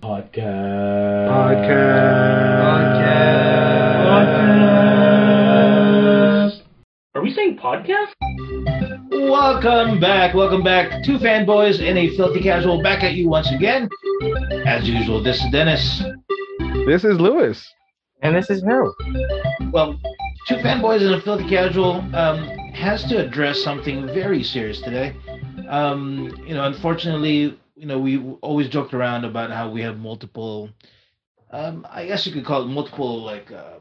Podcast. Podcast. Podcast. Are we saying podcast? Welcome back, welcome back. Two fanboys and a filthy casual back at you once again. As usual, this is Dennis. This is Lewis. And this is Harold. Well, two fanboys and a filthy casual um, has to address something very serious today. Um, you know, unfortunately, you know, we always joked around about how we have multiple, um, I guess you could call it multiple like um,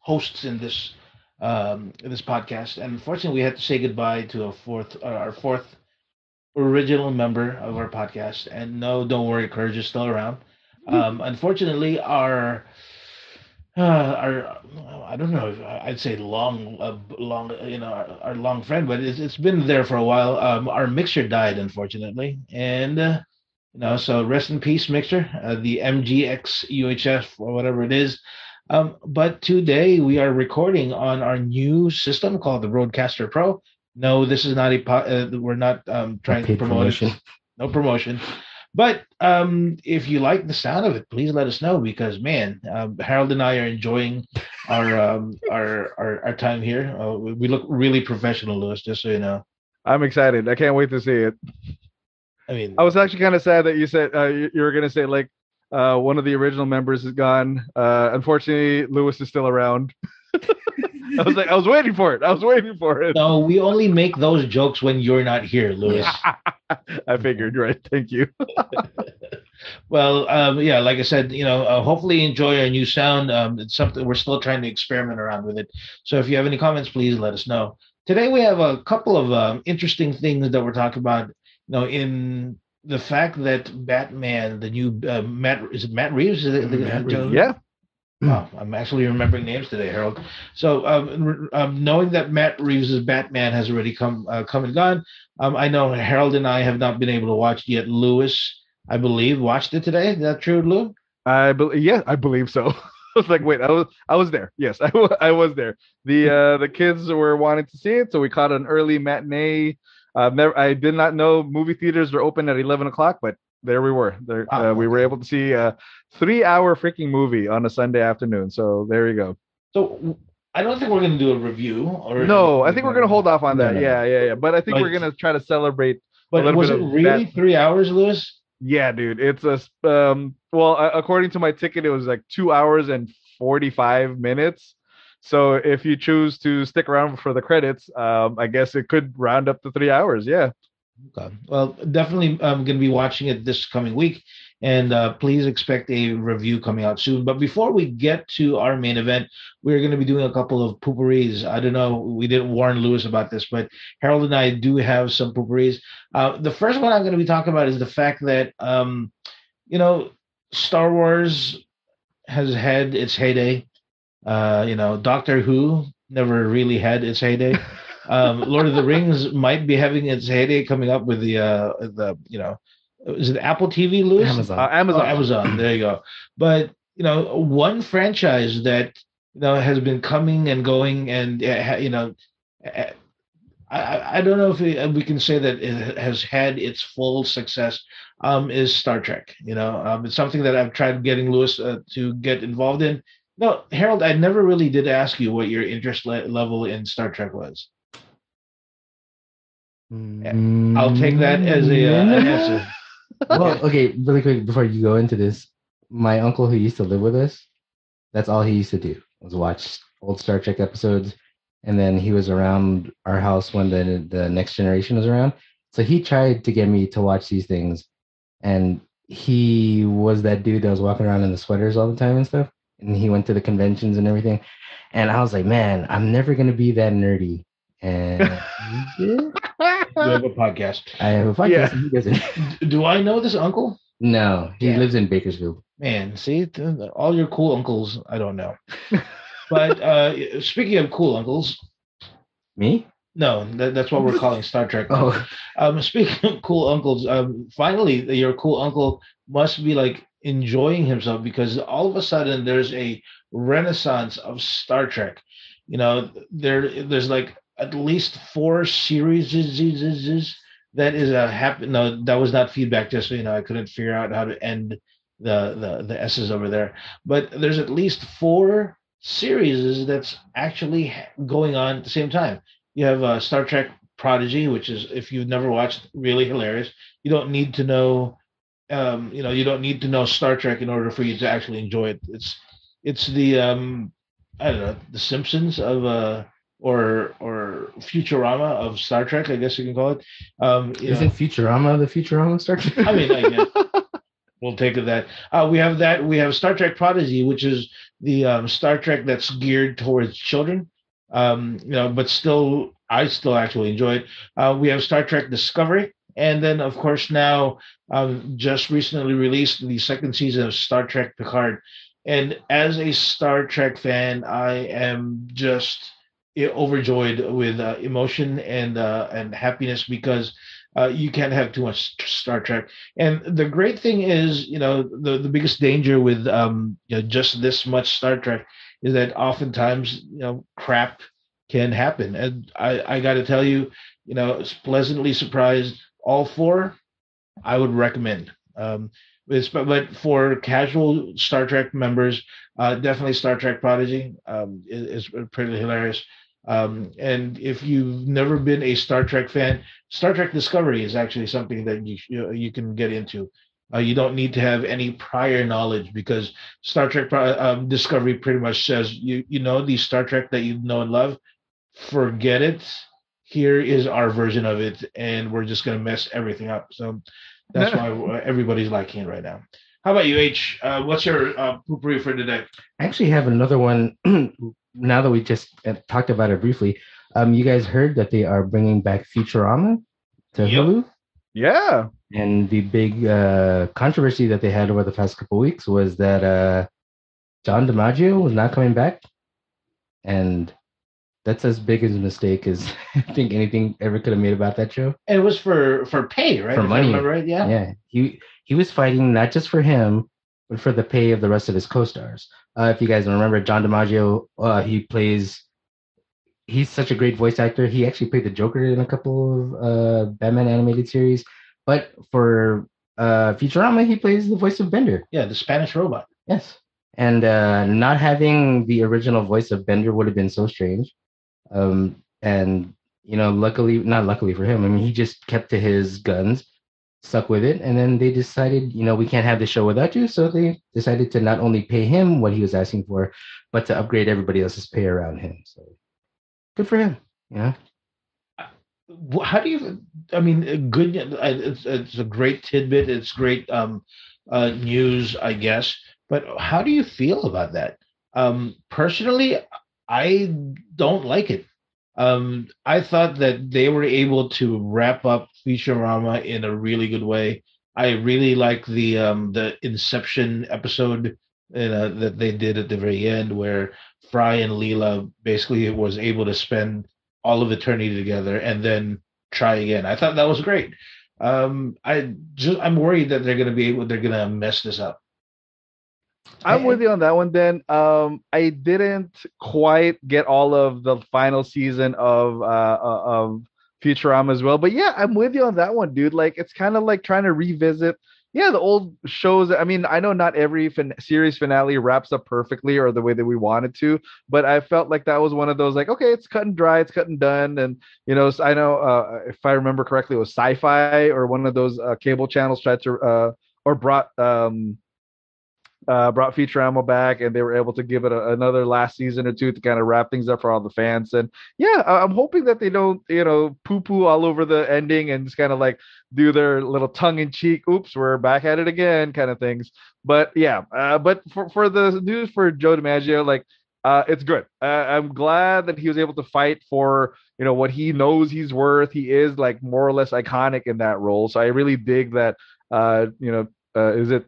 hosts in this um, in this podcast. And unfortunately, we had to say goodbye to a fourth, uh, our fourth original member of our podcast. And no, don't worry, Courage is still around. Um, unfortunately, our uh, our I don't know, I'd say long, uh, long, you know, our, our long friend, but it's, it's been there for a while. Um, our mixer died, unfortunately, and uh, you know, so rest in peace, mixer, uh, the MGX UHF or whatever it is. Um, but today we are recording on our new system called the RodeCaster Pro. No, this is not a po- uh, we're not um, trying to promote promotion. it. No promotion. But um, if you like the sound of it, please let us know because man, um, Harold and I are enjoying our um, our, our our time here. Uh, we we look really professional, Lewis. Just so you know. I'm excited. I can't wait to see it. I mean, I was actually kind of sad that you said uh, you, you were going to say like uh, one of the original members is gone. Uh, unfortunately, Lewis is still around. I was like, I was waiting for it. I was waiting for it. no, we only make those jokes when you're not here, Lewis. I figured, right? Thank you. Well, um, yeah, like I said, you know, uh, hopefully enjoy our new sound. Um, it's something we're still trying to experiment around with it. So if you have any comments, please let us know. Today we have a couple of um, interesting things that we're talking about. You know, in the fact that Batman, the new uh, Matt, is it Matt Reeves? Is it, the- Matt Reeves. Yeah. Wow, I'm actually remembering names today, Harold. So, um, r- um, knowing that Matt Reeves' Batman has already come uh, come and gone, um, I know Harold and I have not been able to watch yet. Lewis, I believe, watched it today. Is that true, Lou? I believe. Yeah, I believe so. I was like, wait, I was, I was there. Yes, I I was there. The uh, the kids were wanting to see it, so we caught an early matinee. Uh, never, I did not know movie theaters were open at eleven o'clock, but there we were. There, Wow. uh, we were able to see a three-hour freaking movie on a Sunday afternoon. So there you go. So, I don't think we're going to do a review. Or No, I think we're gonna hold off on that. no, no. Yeah, yeah, yeah. But I think But- we're gonna try to celebrate. But was it really Bat- three hours, Lewis? Yeah, dude. It's a um. Well, according to my ticket, it was like two hours and forty-five minutes. So if you choose to stick around for the credits, um, I guess it could round up to three hours. Yeah. Okay. Well, definitely, I'm going to be watching it this coming week, and uh, please expect a review coming out soon. But before we get to our main event, we're going to be doing a couple of pooperies. I don't know, we didn't warn Lewis about this, but Harold and I do have some pooperies. Uh, the first one I'm going to be talking about is the fact that, um, you know, Star Wars has had its heyday. Uh, you know, Doctor Who never really had its heyday um, Lord of the Rings might be having its heyday coming up with the uh, the you know is it Apple TV, Lewis? Amazon. Uh, Amazon. Oh, Amazon. There you go. But you know, one franchise that you know has been coming and going, and uh, you know, uh, I- I I don't know if we, we can say that it has had its full success. Um, is Star Trek? You know, um, it's something that I've tried getting Lewis uh, to get involved in. No, Harold, I never really did ask you what your interest le- level in Star Trek was. I'll take that as a uh, an answer. well, okay, really quick before you go into this, my uncle who used to live with us, that's all he used to do was watch old Star Trek episodes, and then he was around our house when the the Next Generation was around. So he tried to get me to watch these things, and he was that dude that was walking around in the sweaters all the time and stuff. And he went to the conventions and everything, and I was like, man, I'm never gonna be that nerdy. And You have a podcast. I have a podcast. Yeah. and he doesn't. Do I know this uncle? No, he Yeah. lives in Bakersfield. Man, see, all your cool uncles, I don't know. But uh, speaking of cool uncles, Me? no, that, that's what we're calling Star Trek. Oh, Um, speaking of cool uncles, um, finally, your cool uncle must be like enjoying himself because all of a sudden there's a renaissance of Star Trek. You know, there there's like at least four series that is a happen. No, that was not feedback. Just so you know, I couldn't figure out how to end the the the S's over there. But there's at least four series that's actually going on at the same time. You have uh, Star Trek Prodigy, which is if you've never watched, really hilarious. You don't need to know, um, you know, you don't need to know Star Trek in order for you to actually enjoy it. It's it's the um, I don't know, the Simpsons of uh or or Futurama of Star Trek, I guess you can call it. Um, Isn't Futurama the Futurama Star Trek? I mean, I guess we'll take it that uh, we have that. We have Star Trek Prodigy, which is the um, Star Trek that's geared towards children. Um, you know, but still, I still actually enjoy it. Uh, we have Star Trek Discovery, and then of course now um, just recently released the second season of Star Trek Picard. And as a Star Trek fan, I am just overjoyed with uh, emotion and uh, and happiness because uh, you can't have too much Star Trek. And the great thing is, you know, the, the biggest danger with um, you know just this much Star Trek is that oftentimes you know crap can happen. And I I got to tell you, you know, pleasantly surprised. All four, I would recommend. Um, but for casual Star Trek members, uh, definitely Star Trek Prodigy um, is, is pretty hilarious. Um, and if you've never been a Star Trek fan, Star Trek Discovery is actually something that you you, you can get into. Uh, you don't need to have any prior knowledge because Star Trek um, Discovery pretty much says you you know the Star Trek that you know and love, forget it. Here is our version of it, and we're just gonna mess everything up. So that's why everybody's liking it right now. How about you, H? Uh, what's your uh, poopery for today? I actually have another one. now that we just uh, talked about it briefly, um, you guys heard that they are bringing back Futurama to Yep. Hulu, Yeah. and the big uh, controversy that they had over the past couple weeks was that uh, John DiMaggio was not coming back, and that's as big as a mistake as I think anything ever could have made about that show. And it was for for pay, right? For If money. right? Yeah. Yeah, he he was fighting not just for him, but for the pay of the rest of his co-stars. Uh, if you guys remember, John DiMaggio, uh, he plays. He's such a great voice actor. He actually played the Joker in a couple of uh, Batman animated series. But for uh, Futurama, he plays the voice of Bender. Yeah, the Spanish robot. Yes. And uh, not having the original voice of Bender would have been so strange. Um, and, you know, luckily, not luckily for him, I mean, he just kept to his guns, stuck with it. And then they decided, you know, we can't have the show without you. So they decided to not only pay him what he was asking for, but to upgrade everybody else's pay around him. So good for him. Yeah. How do you? I mean, uh, good. uh, It's, it's a great tidbit. It's great um, uh, news, I guess. But how do you feel about that? Um, personally, I don't like it. Um, I thought that they were able to wrap up Futurama in a really good way. I really like the um, the Inception episode know, that they did at the very end, where Fry and Leela basically was able to spend all of eternity together and then try again. I thought that was great. Um, I just I'm worried that they're going to be able they're going to mess this up. I'm with you on that one. Then um, I didn't quite get all of the final season of uh, uh, of Futurama as well, but yeah, I'm with you on that one, dude. Like it's kind of like trying to revisit, yeah, the old shows. I mean, I know not every fin- series finale wraps up perfectly or the way that we wanted to, but I felt like that was one of those like, okay, it's cut and dry, it's cut and done, and you know, I know uh, if I remember correctly, it was Sci-Fi or one of those uh, cable channels tried to uh, or brought um uh, brought Futurama back, and they were able to give it a, another last season or two to kind of wrap things up for all the fans. And yeah, I- I'm hoping that they don't, you know, poo poo all over the ending and just kind of like do their little tongue in cheek, oops, we're back at it again kind of things. But yeah, uh, but for, for the news for Joe DiMaggio, like, uh, it's good. Uh, I'm glad that he was able to fight for you know what he knows he's worth. He is like more or less iconic in that role. So I really dig that. Uh, you know, uh, is it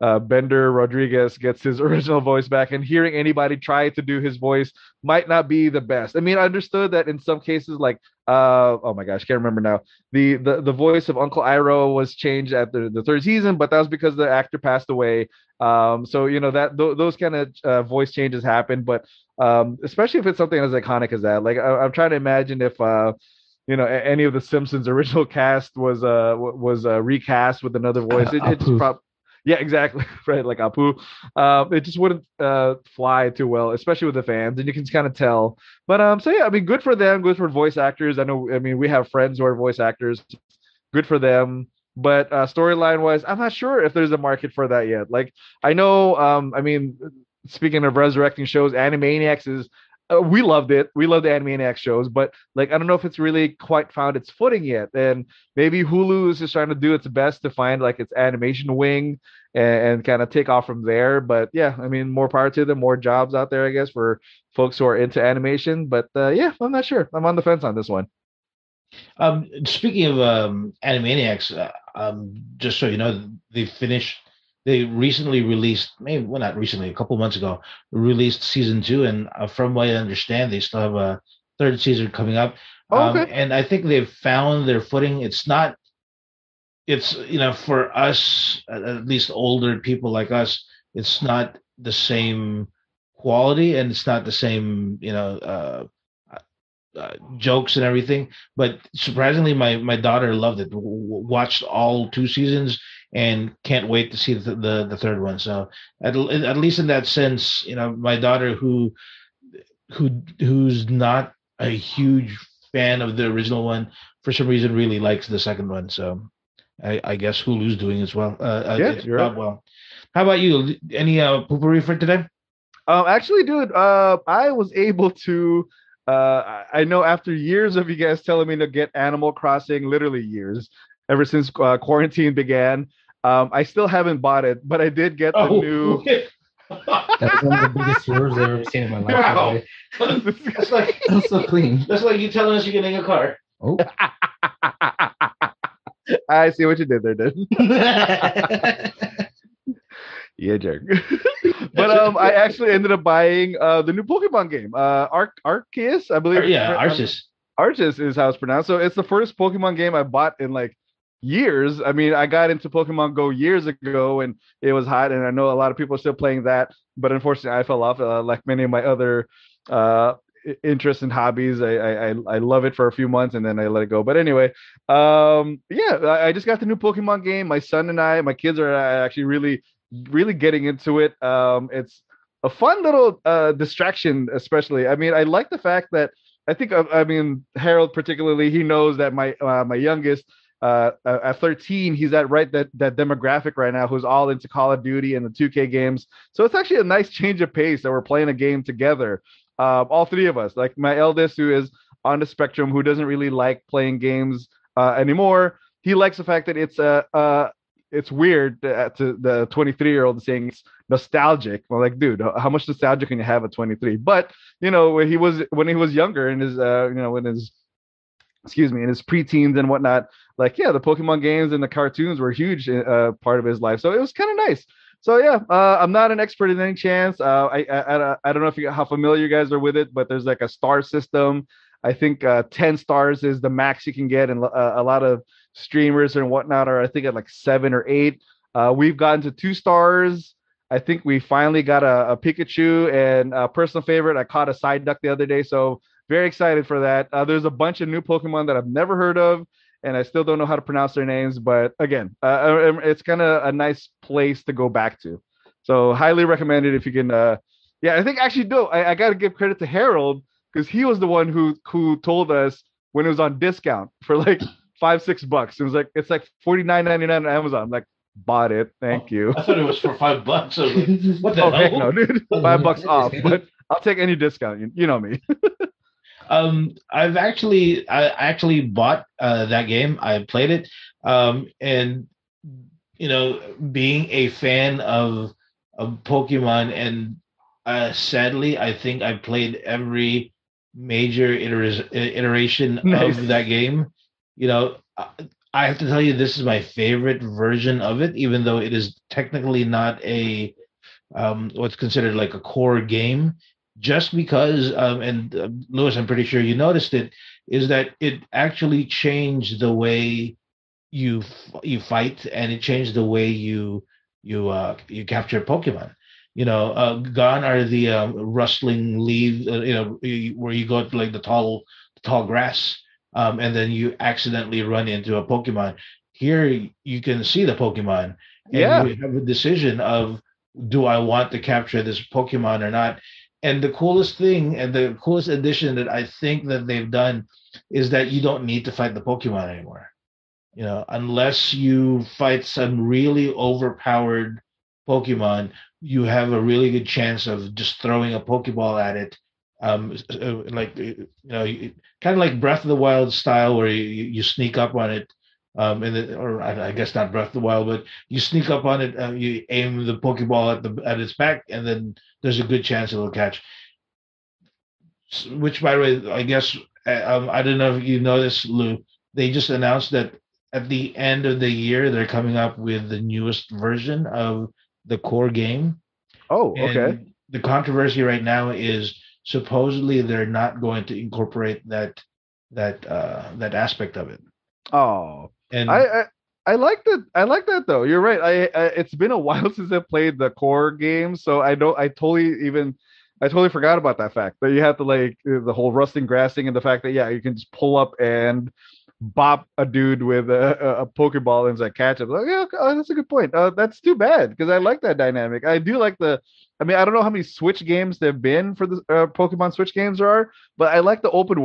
uh, Bender Rodriguez gets his original voice back, and hearing anybody try to do his voice might not be the best. I mean, I understood that in some cases, like, uh, oh my gosh, can't remember now. The the, the voice of Uncle Iroh was changed at the, the third season, but that was because the actor passed away. Um, so you know that th- those kind of uh, voice changes happen, but um, especially if it's something as iconic as that. Like, I, I'm trying to imagine if. Uh, you know, any of the Simpsons original cast was uh was uh, recast with another voice. It, it's prob- Yeah, exactly. Right, like Apu. Um, it just wouldn't uh, fly too well, especially with the fans, and you can kind of tell. But um, so yeah, I mean, good for them. Good for voice actors. I know. I mean, we have friends who are voice actors. Good for them. But uh, storyline wise, I'm not sure if there's a market for that yet. Like, I know. Um, I mean, speaking of resurrecting shows, Animaniacs is uh, we loved it. We love the Animaniacs shows, but like I don't know if it's really quite found its footing yet. And maybe Hulu is just trying to do its best to find like its animation wing and, and kind of take off from there. But yeah, I mean, more power to them, more jobs out there, I guess, for folks who are into animation. But uh, yeah, I'm not sure. I'm on the fence on this one. Um, speaking of um, Animaniacs, uh, um, just so you know, they finished they recently released, maybe well not recently, a couple months ago, released season two, and uh, from what I understand, they still have a third season coming up. Oh, Um, okay. and I think they've found their footing. It's not, it's you know, for us, at least older people like us, it's not the same quality, and it's not the same, you know. Uh, uh, jokes and everything, but surprisingly, my my daughter loved it. W- watched all two seasons and can't wait to see the the, the third one. So at at least in that sense, you know, my daughter who who who's not a huge fan of the original one for some reason really likes the second one. So I, I guess Hulu's doing as well. Uh, uh, it's you're right. well. How about you? Any uh, poopery for today? Um, actually, dude, uh, I was able to. Uh, I know after years of you guys telling me to get Animal Crossing, literally years, ever since uh, quarantine began. Um, I still haven't bought it, but I did get the Oh, new. That was one of the biggest swerves I've ever seen in my life. Wow. by that's like That was so clean. that's like you telling us you're getting a car. Oh, I see what you did there, dude. Yeah, jerk. but um, I actually ended up buying uh the new Pokemon game, uh, Arc Arceus, I believe. yeah, Um, Arceus. Arceus is how it's pronounced. So it's the first Pokemon game I bought in like years. I mean, I got into Pokemon Go years ago and it was hot, and I know a lot of people are still playing that. But unfortunately, I fell off. Uh, like many of my other uh interests and hobbies, I, I I love it for a few months and then I let it go. But anyway, um, yeah, I, I just got the new Pokemon game. My son and I, my kids are uh, actually really really getting into it. Um, it's a fun little uh distraction, especially. I mean, I like the fact that I think I mean Harold particularly he knows that my uh, my youngest uh, uh, at 13 he's at right that that demographic right now who's all into Call of Duty and the 2K games. So it's actually a nice change of pace that we're playing a game together. Um, all three of us, like my eldest who is on the spectrum who doesn't really like playing games uh, anymore. He likes the fact that it's a uh, uh, it's weird to, to the 23 year old saying it's nostalgic. Well, like, dude, how much nostalgia can you have at 23? But you know, when he was when he was younger in his uh, you know, in his excuse me, in his preteens and whatnot, like yeah, the Pokemon games and the cartoons were a huge uh, part of his life. So it was kind of nice. So yeah, uh, I'm not an expert in any chance. Uh, I, I I don't know if you how familiar you guys are with it, but there's like a star system. I think uh, 10 stars is the max you can get, and uh, a lot of streamers and whatnot are I think at like seven or eight. Uh, we've gotten to two stars. I think we finally got a, a Pikachu and a personal favorite. I caught a Psyduck the other day, so very excited for that. Uh, there's a bunch of new Pokemon that I've never heard of, and I still don't know how to pronounce their names. But again, uh, it's kind of a nice place to go back to. So highly recommended if you can. Uh, yeah, I think actually no, I, I got to give credit to Harold because he was the one who who told us when it was on discount for like five six bucks. It was like it's like forty nine ninety nine on Amazon. I'm like bought it, thank you. I thought it was for five bucks. I was like, what the Oh hell? no, dude, five bucks off. But I'll take any discount. You, you know me. Um, I've actually I actually bought uh, that game. I played it, um, and you know, being a fan of of Pokemon, and uh, sadly, I think I played every major iter- iteration Nice. of that game. You know, I- I have to tell you, this is my favorite version of it, even though it is technically not a um, what's considered like a core game just because um, and uh, lewis i'm pretty sure you noticed it is that it actually changed the way you f- you fight and it changed the way you you uh you capture pokemon you know uh gone are the um, rustling leaves uh, you know where you go to like the tall tall grass um and then you accidentally run into a pokemon here you can see the pokemon and Yeah. you have a decision of do I want to capture this Pokemon or not. And the coolest thing and the coolest addition that I think that they've done is that you don't need to fight the Pokemon anymore. You know, unless you fight some really overpowered Pokemon, you have a really good chance of just throwing a Pokeball at it. Um, uh, like uh, you know, kind of like Breath of the Wild style, where you, you you sneak up on it, um, and it, or I I guess not Breath of the Wild, but you sneak up on it, uh, you aim the Pokeball at the at its back, and then there's a good chance it'll catch. Which, by the way, I guess uh, um, I don't know if you noticed, Lou. They just announced that at the end of the year they're coming up with the newest version of the core game. Oh, okay. And the controversy right now is supposedly they're not going to incorporate that that uh, that aspect of it. Oh, And I, I I like that. I like that though. You're right. I, I it's been a while since I played the core game, so I don't. I totally even. I totally forgot about that fact that you have to like uh, the whole rusting grassing and the fact that yeah you can just pull up and bop a dude with a, a, pokeball and like catch him. Like, yeah, oh, that's a good point. Uh, that's too bad because I like that dynamic. I do like the. I mean, I don't know how many Switch games there've been for the uh, Pokemon Switch games there are, but I like the open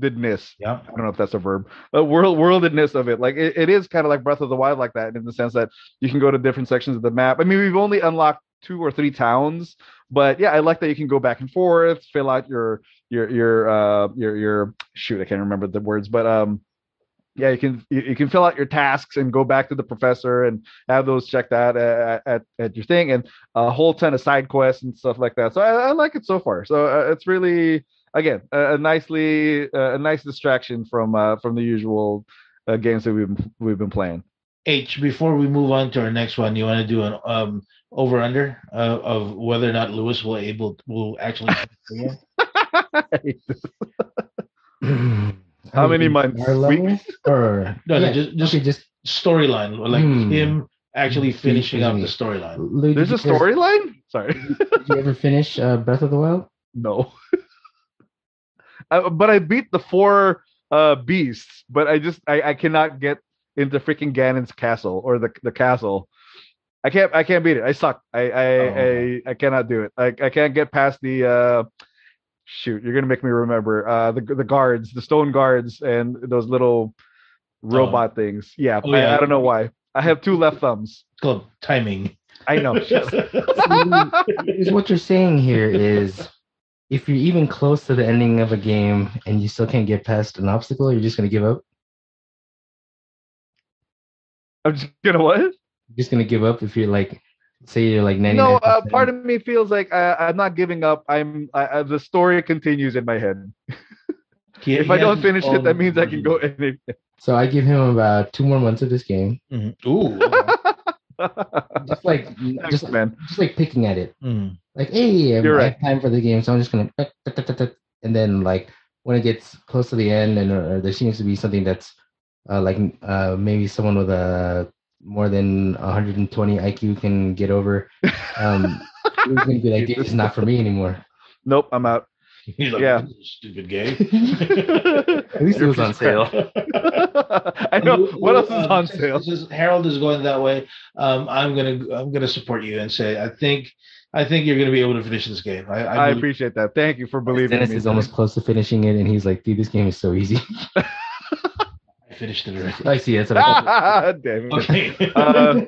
worldedness yeah, I don't know if that's a verb, uh, world worldedness of it. Like it, it is kind of like Breath of the Wild, like that, in the sense that you can go to different sections of the map. I mean, we've only unlocked two or three towns, but yeah, I like that you can go back and forth, fill out your your your uh your your shoot, I can't remember the words, but um. Yeah, you can you, you can fill out your tasks and go back to the professor and have those checked out at, at, at your thing and a whole ton of side quests and stuff like that. So I, I like it so far. So uh, it's really again a, a nicely uh, a nice distraction from uh, from the usual uh, games that we've been, we've been playing. H. Before we move on to our next one, you want to do an um over under uh, of whether or not Lewis will able will actually. How many months? Our level? Or No, no, just- just- okay, just storyline, like Hmm. him actually finishing up the storyline. There's a did you ever- storyline. Sorry, Did you ever finish uh, Breath of the Wild? no. Uh, but I beat the four uh, beasts, but I just I, I cannot get into freaking Ganon's castle or the the castle. I can't I can't beat it. I suck. I I Oh. I, I cannot do it. I, I can't get past the uh shoot, you're gonna make me remember. Uh the the guards, the stone guards and those little robot things. Yeah, Oh, I, yeah. I don't know why. I have two left thumbs. It's called timing. I know. Shut up. Is what you're saying here is if you're even close to the ending of a game and you still can't get past an obstacle, you're just gonna give up. I'm just gonna what? You're just gonna give up if you're like, say you're like 99. No, uh, part of me feels like I, I'm not giving up. I'm I, I, the story continues in my head. He- If he I don't finish it, that solved means I can go the- any. So I give him about two more months of this game, Mhm. Ooh. just like Thanks, just man. just like picking at it. Mm. Like, hey, You're I right. have time for the game, so I'm just gonna, and then like when it gets close to the end, and uh, there seems to be something that's uh, like uh, maybe someone with a more than 120 IQ can get over. Um, it's gonna be like, it's not for me anymore. Nope, I'm out. He's like, Yeah. Stupid game. At least it was on sale. I know. What else is Um, on since- sale? since Harold is going that way. Um, I'm gonna I'm gonna support you and say I think I think you're gonna be able to finish this game. I, I, I believe- appreciate that. Thank you for believing in Dennis me. is almost close to finishing it, and he's like, dude, this game is so easy. I finished it already. I see. That's what I Damn it. Okay. Uh,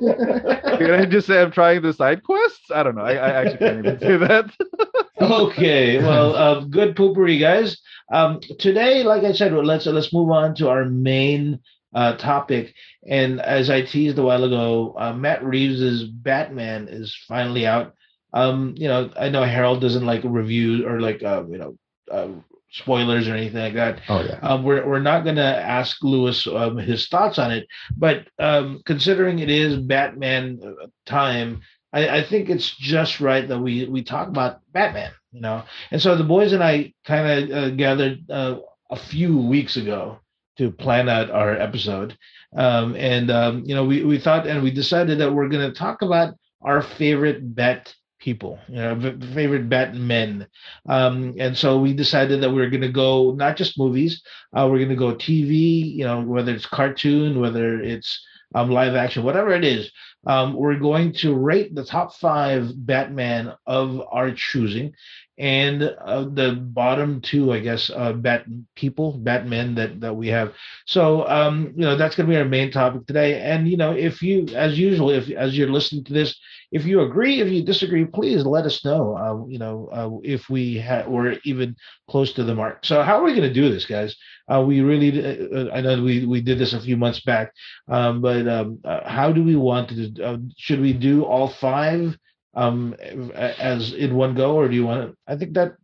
Can I just say I'm trying the side quests? I don't know. I, I actually can't even say that. okay. Well, uh, good poopery, guys. Um, today, like I said, let's let's move on to our main uh, topic. And as I teased a while ago, uh, Matt Reeves's Batman is finally out. Um, you know, I know Harold doesn't like review or like uh, you know uh, spoilers or anything like that. Oh yeah. Um, we're we're not going to ask Lewis um, his thoughts on it, but um, considering it is Batman uh, time, I, I think it's just right that we we talk about Batman. You know, and so the boys and I kind of uh, gathered uh, a few weeks ago to plan out our episode, um, and um, you know we we thought and we decided that we're going to talk about our favorite Bat people, you know, favorite Batman. Um, and so we decided that we are going to go not just movies, uh, we're going to go TV, you know, whether it's cartoon, whether it's um, live action, whatever it is. Um, we're going to rate the top five Batman of our choosing, and uh, the bottom two, I guess, uh, Bat people, Batmen that that we have. So um, you know that's going to be our main topic today. And you know, if you, as usual, if as you're listening to this, if you agree, if you disagree, please let us know. Uh, you know, uh, if we ha- were even close to the mark. So how are we going to do this, guys? Uh, we really, uh, I know we we did this a few months back, um, but um, how do we want to? Should we do all five? Um, as in one go, or do you want to? I think that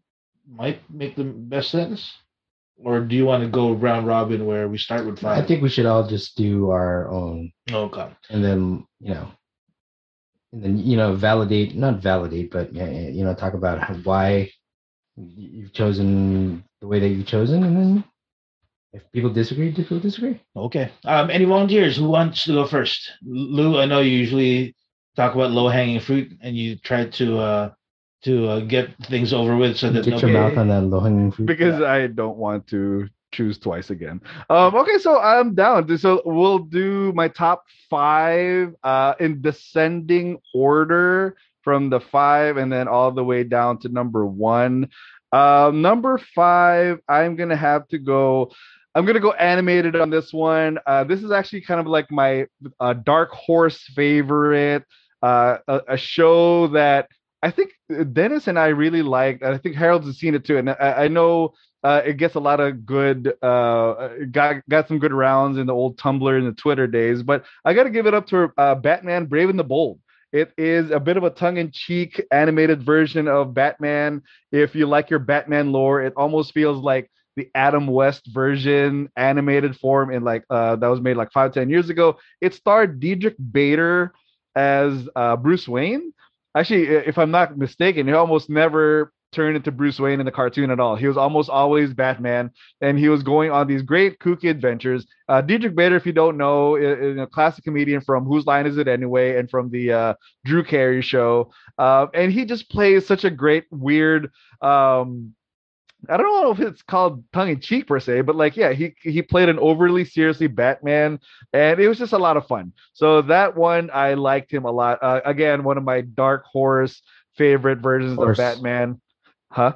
might make the best sense. Or do you want to go round robin where we start with five? I think we should all just do our own, Okay. and then you know, and then you know, validate not validate, but you know, talk about how, why you've chosen the way that you've chosen, and then if people disagree, do people disagree. Okay. Um, any volunteers who wants to go first? Lou, I know you usually talk about low hanging fruit and you try to uh to uh, get things over with so that Get your mouth on that low hanging fruit. because I don't want to choose twice again. Um, okay, so I'm down. So we'll do my top five uh, in descending order from the five and then all the way down to number one. Um, number five, I'm gonna have to go. I'm gonna go animated on this one. Uh, this is actually kind of like my uh, dark horse favorite. Uh, a, a show that I think Dennis and I really liked. and I think Harold's seen it too, and I, I know uh, it gets a lot of good. Uh, got got some good rounds in the old Tumblr and the Twitter days. But I got to give it up to uh, Batman: Brave and the Bold. It is a bit of a tongue-in-cheek animated version of Batman. If you like your Batman lore, it almost feels like the Adam West version animated form in like uh, that was made like five ten years ago. It starred Diedrich Bader as uh, Bruce Wayne. Actually, if I'm not mistaken, he almost never turned into Bruce Wayne in the cartoon at all. He was almost always Batman, and he was going on these great kooky adventures. Uh, Diedrich Bader, if you don't know, is, is a classic comedian from Whose Line Is It Anyway, and from the uh, Drew Carey Show, uh, and he just plays such a great, weird. Um, I don't know if it's called tongue in cheek per se, but like, yeah, he he played an overly seriously Batman, and it was just a lot of fun. So that one, I liked him a lot. Uh, again, one of my dark horse favorite versions Horse. of Batman, huh?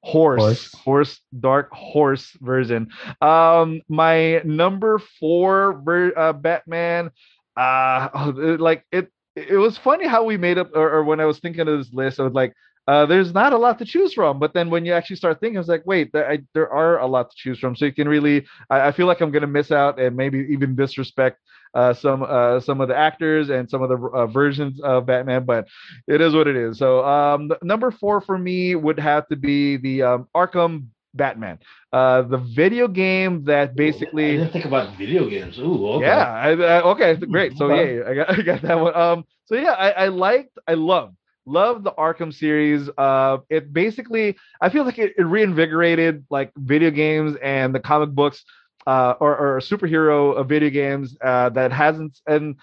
Horse, Horse. horse, dark horse version. Um, my number four ver- uh, Batman, uh, oh, like it. It was funny how we made up, or, or when I was thinking of this list, I was like, uh, there's not a lot to choose from. But then when you actually start thinking, I was like, wait, there, I, there are a lot to choose from. So you can really, I, I feel like I'm going to miss out and maybe even disrespect uh, some uh, some of the actors and some of the uh, versions of Batman. But it is what it is. So um, number four for me would have to be the um, Arkham Batman, uh, the video game that I basically. didn't think about video games. Ooh, okay. Yeah. I, I, okay. Great. So yeah, I got I got that one. Um. So yeah, I, I liked. I loved love the Arkham series. Uh, it basically I feel like it, it reinvigorated like video games and the comic books, uh, or, or superhero uh, video games uh, that hasn't and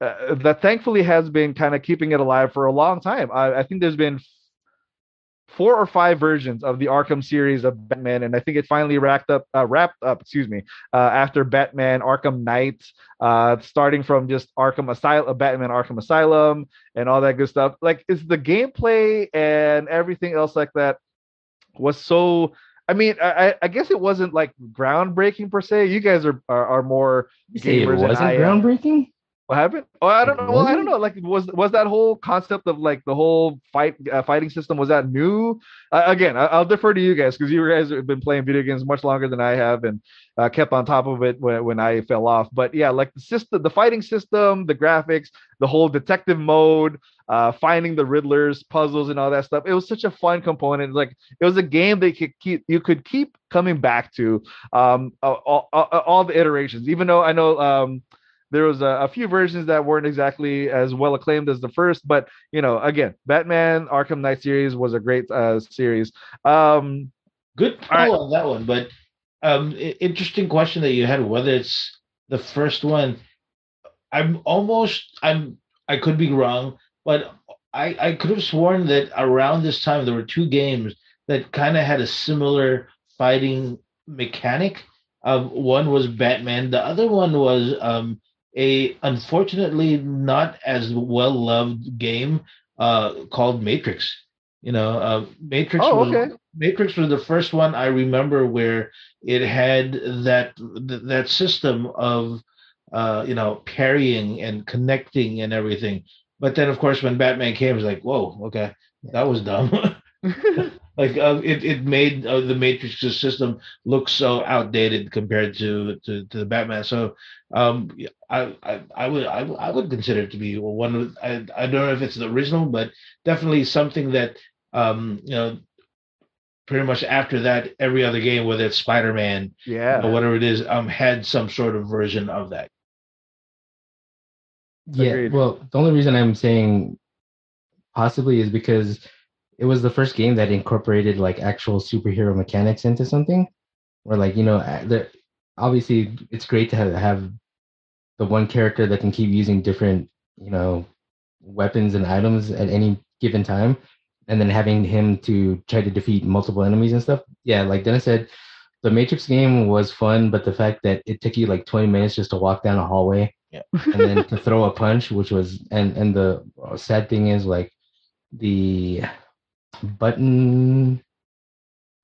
uh, that thankfully has been kind of keeping it alive for a long time. I, I think there's been four or five versions of the Arkham series of Batman, and I think it finally wrapped up, uh, wrapped up, excuse me, uh, after Batman Arkham Knight, uh, starting from just Arkham Asylum, Batman Arkham Asylum, and all that good stuff. Like, is the gameplay and everything else like that was so. I mean, I, I- guess it wasn't like groundbreaking per se. You guys are are, are more You say it wasn't groundbreaking? What happened? Oh, I don't know. Well, I don't know. Like, was was that whole concept of like the whole fight uh, fighting system was that new? Uh, again, I, I'll defer to you guys because you guys have been playing video games much longer than I have and uh, kept on top of it when, when I fell off. But yeah, like the system, the fighting system, the graphics, the whole detective mode, uh, finding the Riddlers, puzzles, and all that stuff. It was such a fun component. Like it was a game that you could keep you could keep coming back to um, all, all, all the iterations. Even though I know. Um, there was a, a few versions that weren't exactly as well acclaimed as the first but you know again batman arkham knight series was a great uh series um Good All right. pull on that one, but um, interesting question that you had. Whether it's the first one, I'm almost I'm I could be wrong, but I I could have sworn that around this time there were two games that kind of had a similar fighting mechanic. Um, one was Batman, the other one was um a unfortunately not as well loved game uh, called Matrix. You know, uh, Matrix. Oh, was, okay. Matrix was the first one I remember where it had that that system of uh, you know parrying and connecting and everything. But then, of course, when Batman came, it was like, whoa, okay, that was dumb. like uh, it, it made uh, the Matrix system look so outdated compared to to, to the Batman. So um, I, I I would I, would- I would consider it to be one of I, I don't know if it's the original, but definitely something that um, you know pretty much after that every other game whether it's Spider-Man yeah. or whatever it is um had some sort of version of that. Yeah. Agreed. Well, the only reason I'm saying possibly is because it was the first game that incorporated like actual superhero mechanics into something. Where like you know, a- the, obviously it's great to have, have the one character that can keep using different you know weapons and items at any given time, and then having him to try to defeat multiple enemies and stuff. Yeah, like Dennis said. The Matrix game was fun, but the fact that it took you like 20 minutes just to walk down a hallway and then to throw a punch, which was and and the sad thing is like the button.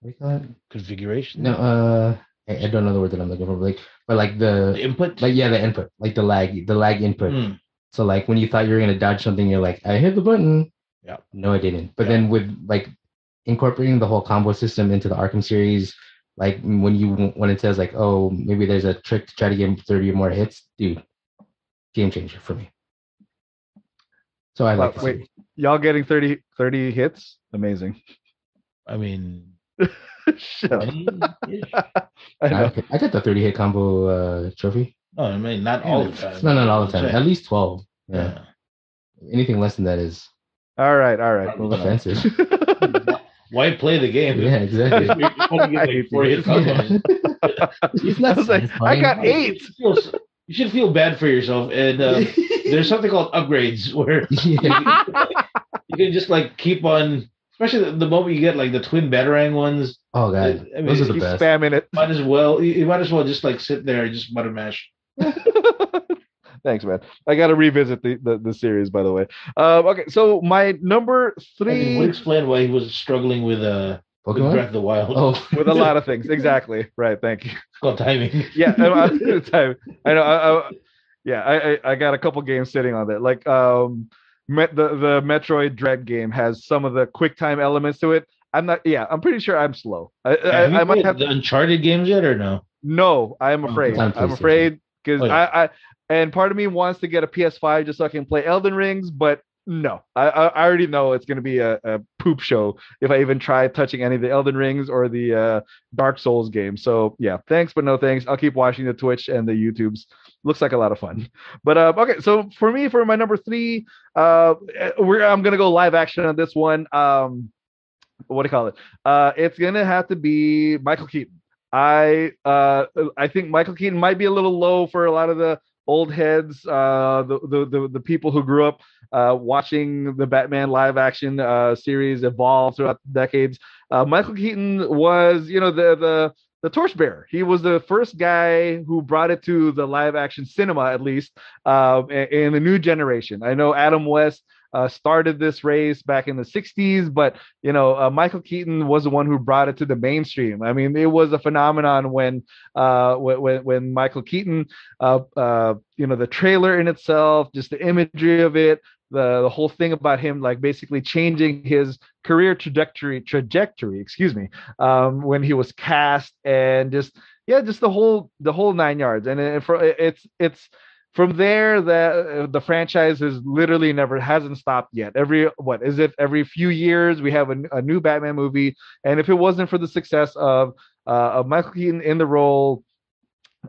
What do you call it? Configuration. No, uh, I, I don't know the word that I'm looking for. But like, but like The the input. like yeah, the input, like the lag, the lag input. Mm. So like when you thought you were gonna dodge something, you're like, I hit the button. Yeah. No, I didn't. But Yeah. then with like incorporating the whole combo system into the Arkham series, like when you when it says like, oh, maybe there's a trick to try to get 30 or more hits, dude, game changer for me. So I like. The wait. Y'all getting 30, 30 hits? Amazing. I mean, Shut up. I I, know. I got the 30 hit combo uh, trophy. No, I mean not all the time. No, no, not all the time. At least 12. Yeah. Anything less than that is All right, all right. You know. offensive. Why play the game? yeah, exactly. You're only I like, hate four you. hit combos. It's not was like, I got eight. You should feel- you should feel bad for yourself, and uh, there's something called upgrades where yeah. you can just like keep on, especially the, the moment you get like the twin batarang ones. Oh god, I mean, those are the best. spamming it. Might as well you, you might as well just like sit there and just butter mash. Thanks, man. I got to revisit the, the the series, by the way. Um, okay, so my number I three would explain why he was struggling with uh with Breath of the Wild. Oh, with a lot of things. Exactly. Right. Thank you. It's called timing. Yeah. I, I, I know. I, I, yeah. I, I I got a couple games sitting on that. Like um, Met, the the Metroid Dread game has some of the quick time elements to it. I'm not. Yeah. I'm pretty sure I'm slow. I Have you I, I might have. the Uncharted games yet or no? No, I'm Oh, afraid. it's on I'm afraid because Oh, yeah. I, I and part of me wants to get a PS5 just so I can play Elden Rings, but no, I I I already know it's going to be a, a poop show if I even try touching any of the Elden Rings or the uh, Dark Souls game. So yeah, thanks but no thanks. I'll keep watching the Twitch and the YouTubes. Looks like a lot of fun. But uh, okay, so for me, for my number three, uh, I'm gonna go live action on this one. Um, what do you call it? Uh, it's gonna have to be Michael Keaton. I uh I think Michael Keaton might be a little low for a lot of the old heads, uh the the the, the people who grew up uh watching the Batman live action uh series evolve throughout the decades. Uh Michael Keaton was, you know, the the the torchbearer. He was the first guy who brought it to the live action cinema, at least, uh, in, the new generation. I know Adam West uh, started this race back in the 60s, but you know, uh, Michael Keaton was the one who brought it to the mainstream. I mean, it was a phenomenon when, uh, when, when Michael Keaton, uh, uh, you know, the trailer in itself, just the imagery of it, the the whole thing about him, like basically changing his career trajectory, trajectory, excuse me, um, when he was cast, and just yeah, just the whole the whole nine yards. And it, for, it's it's from there the the franchise is literally never hasn't stopped yet. Every what is it? Every few years we have a, a new batman movie. And if it wasn't for the success of uh, of michael keaton in the role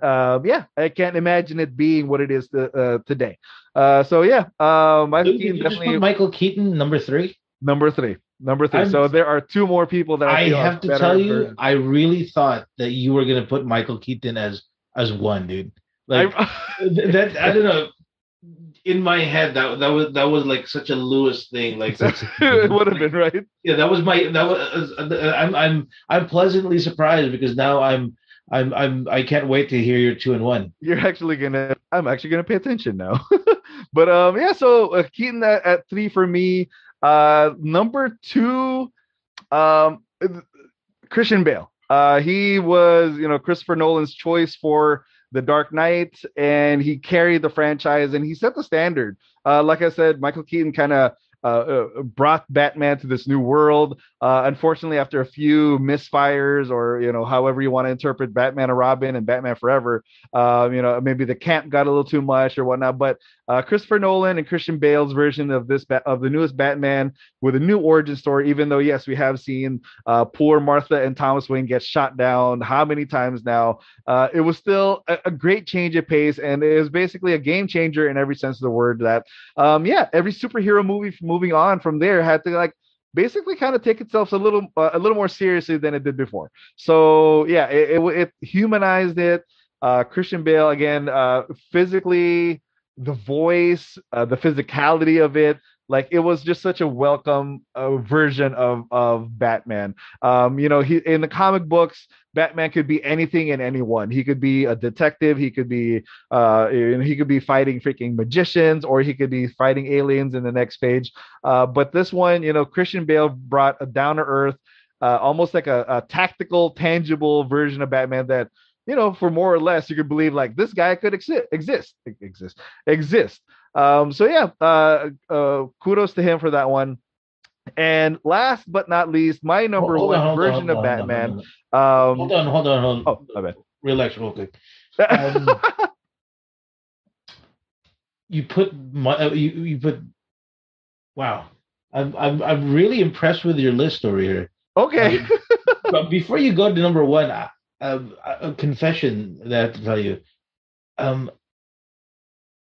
um, yeah, I can't imagine it being what it is to, uh, today. Uh, so yeah, uh, Keaton you just definitely Michael Keaton number three? number three. Number 3 I'm- so there are two more people that I, I have to tell you, versions. I really thought that you were gonna put Michael Keaton as as one, dude. Like that, I don't know. In my head, that that was that was like such a Lewis thing. Like, it would have been right. yeah, that was my that was. uh, I'm I'm I'm pleasantly surprised because now I'm I'm I'm I can't wait to hear your two and one. You're actually gonna. I'm actually gonna pay attention now. but um, yeah. So uh, Keaton at, at three for me. Uh, number two, um, Christian Bale. Uh, he was, you know, Christopher Nolan's choice for The Dark Knight, and he carried the franchise and he set the standard. Uh, like I said, Michael Keaton kind of brought Batman to this new world. Uh, unfortunately, after a few misfires, or you know, however you want to interpret Batman and Robin and Batman Forever, uh, you know, maybe the camp got a little too much or whatnot. But uh, Christopher Nolan and Christian Bale's version of this of the newest Batman with a new origin story. Even though yes, we have seen uh, poor Martha and Thomas Wayne get shot down how many times now, it was still a, a, great change of pace, and it was basically a game changer in every sense of the word. That um, yeah, every superhero movie from moving on from there had to like basically kind of take itself a little uh, a little more seriously than it did before. So yeah, it, it, it humanized it. Uh, Christian Bale again, uh, physically, the voice, uh, the physicality of it, like it was just such a welcome uh, version of of Batman. Um, you know, he in the comic books, Batman could be anything and anyone. He could be a detective. He could be uh, he could be fighting freaking magicians, or he could be fighting aliens in the next page. Uh, but this one, you know, Christian Bale brought a down to earth, uh, almost like a, a tactical, tangible version of Batman that you know, for more or less, you could believe like this guy could exist, exist, exist, exist. Um, so yeah, uh, uh, kudos to him for that one. And last but not least, my number hold one on, version on, of Batman. On, um, hold on, hold on, hold on. Oh, my bad. Relax real quick. Um, you put my, uh, you, you put. Wow, I'm I'm I'm really impressed with your list over here. Okay. Um, but before you go to number one, uh, a confession that I have to tell you. Um,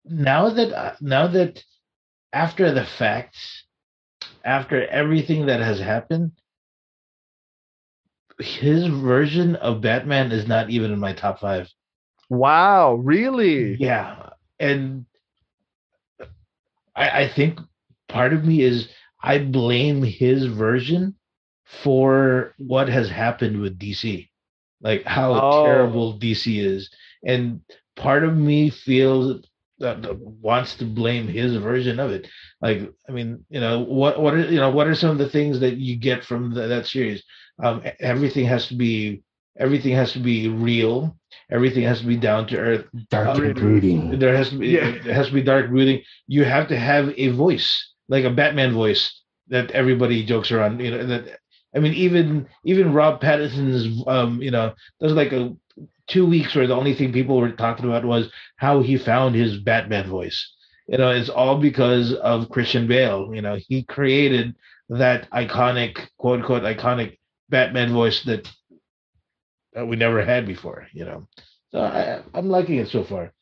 now that uh, now that after the facts, after everything that has happened, his version of Batman is not even in my top five. Wow, really? Yeah, and I, I think part of me is I blame his version for what has happened with DC, like how oh. terrible DC is, and part of me feels that wants to blame his version of it. Like, I mean, you know, what what are you know what are some of the things that you get from the, that series? Um, everything has to be everything has to be real. Everything has to be down to earth. Dark and brooding. There has to be yeah. it has to be dark brooding. You have to have a voice, like a Batman voice that everybody jokes around. You know that. I mean, even even Rob Pattinson's, um, you know, there's like a two weeks where the only thing people were talking about was how he found his Batman voice. You know, it's all because of Christian Bale. You know, he created that iconic, quote unquote, iconic Batman voice that, that we never had before. You know, so I, I'm liking it so far.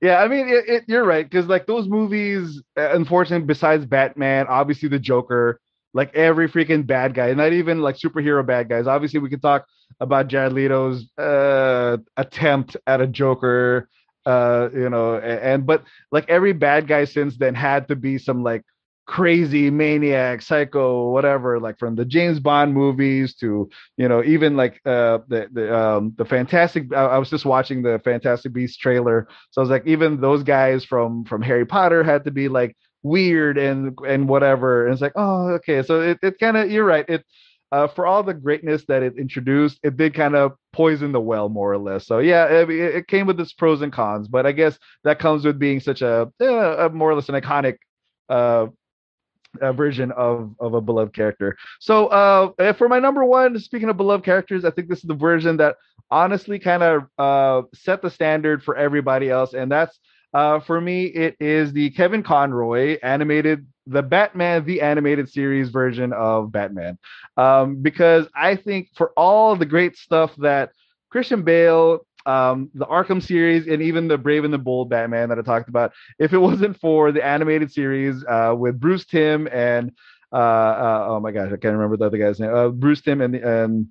Yeah, I mean, it, it, you're right because like those movies, uh, unfortunately, besides Batman, obviously the Joker, like every freaking bad guy, not even like superhero bad guys. Obviously, we can talk about Jared Leto's uh, attempt at a Joker, uh, you know, and, but like every bad guy since then had to be some like crazy maniac psycho whatever like from the james bond movies to you know even like uh the the um the fantastic I, I was just watching the fantastic beast trailer. So i was like even those guys from from harry potter had to be like weird and and whatever. And it's like oh okay. So it, it kind of you're right. It uh, for all the greatness that it introduced, it did kind of poison the well, more or less. So yeah, it, it, came with its pros and cons, but I guess that comes with being such a, a more or less an iconic uh, version of of a beloved character. So uh, for my number one, speaking of beloved characters, I think this is the version that honestly kind of uh, set the standard for everybody else, and that's uh, for me, it is the Kevin Conroy animated, the Batman, the animated series version of Batman. Um, because I think for all the great stuff that Christian Bale, um, the Arkham series, and even the Brave and the Bold Batman that I talked about, if it wasn't for the animated series uh, with Bruce Timm and uh, uh, oh my gosh, I can't remember the other guy's name. Uh, Bruce Timm and and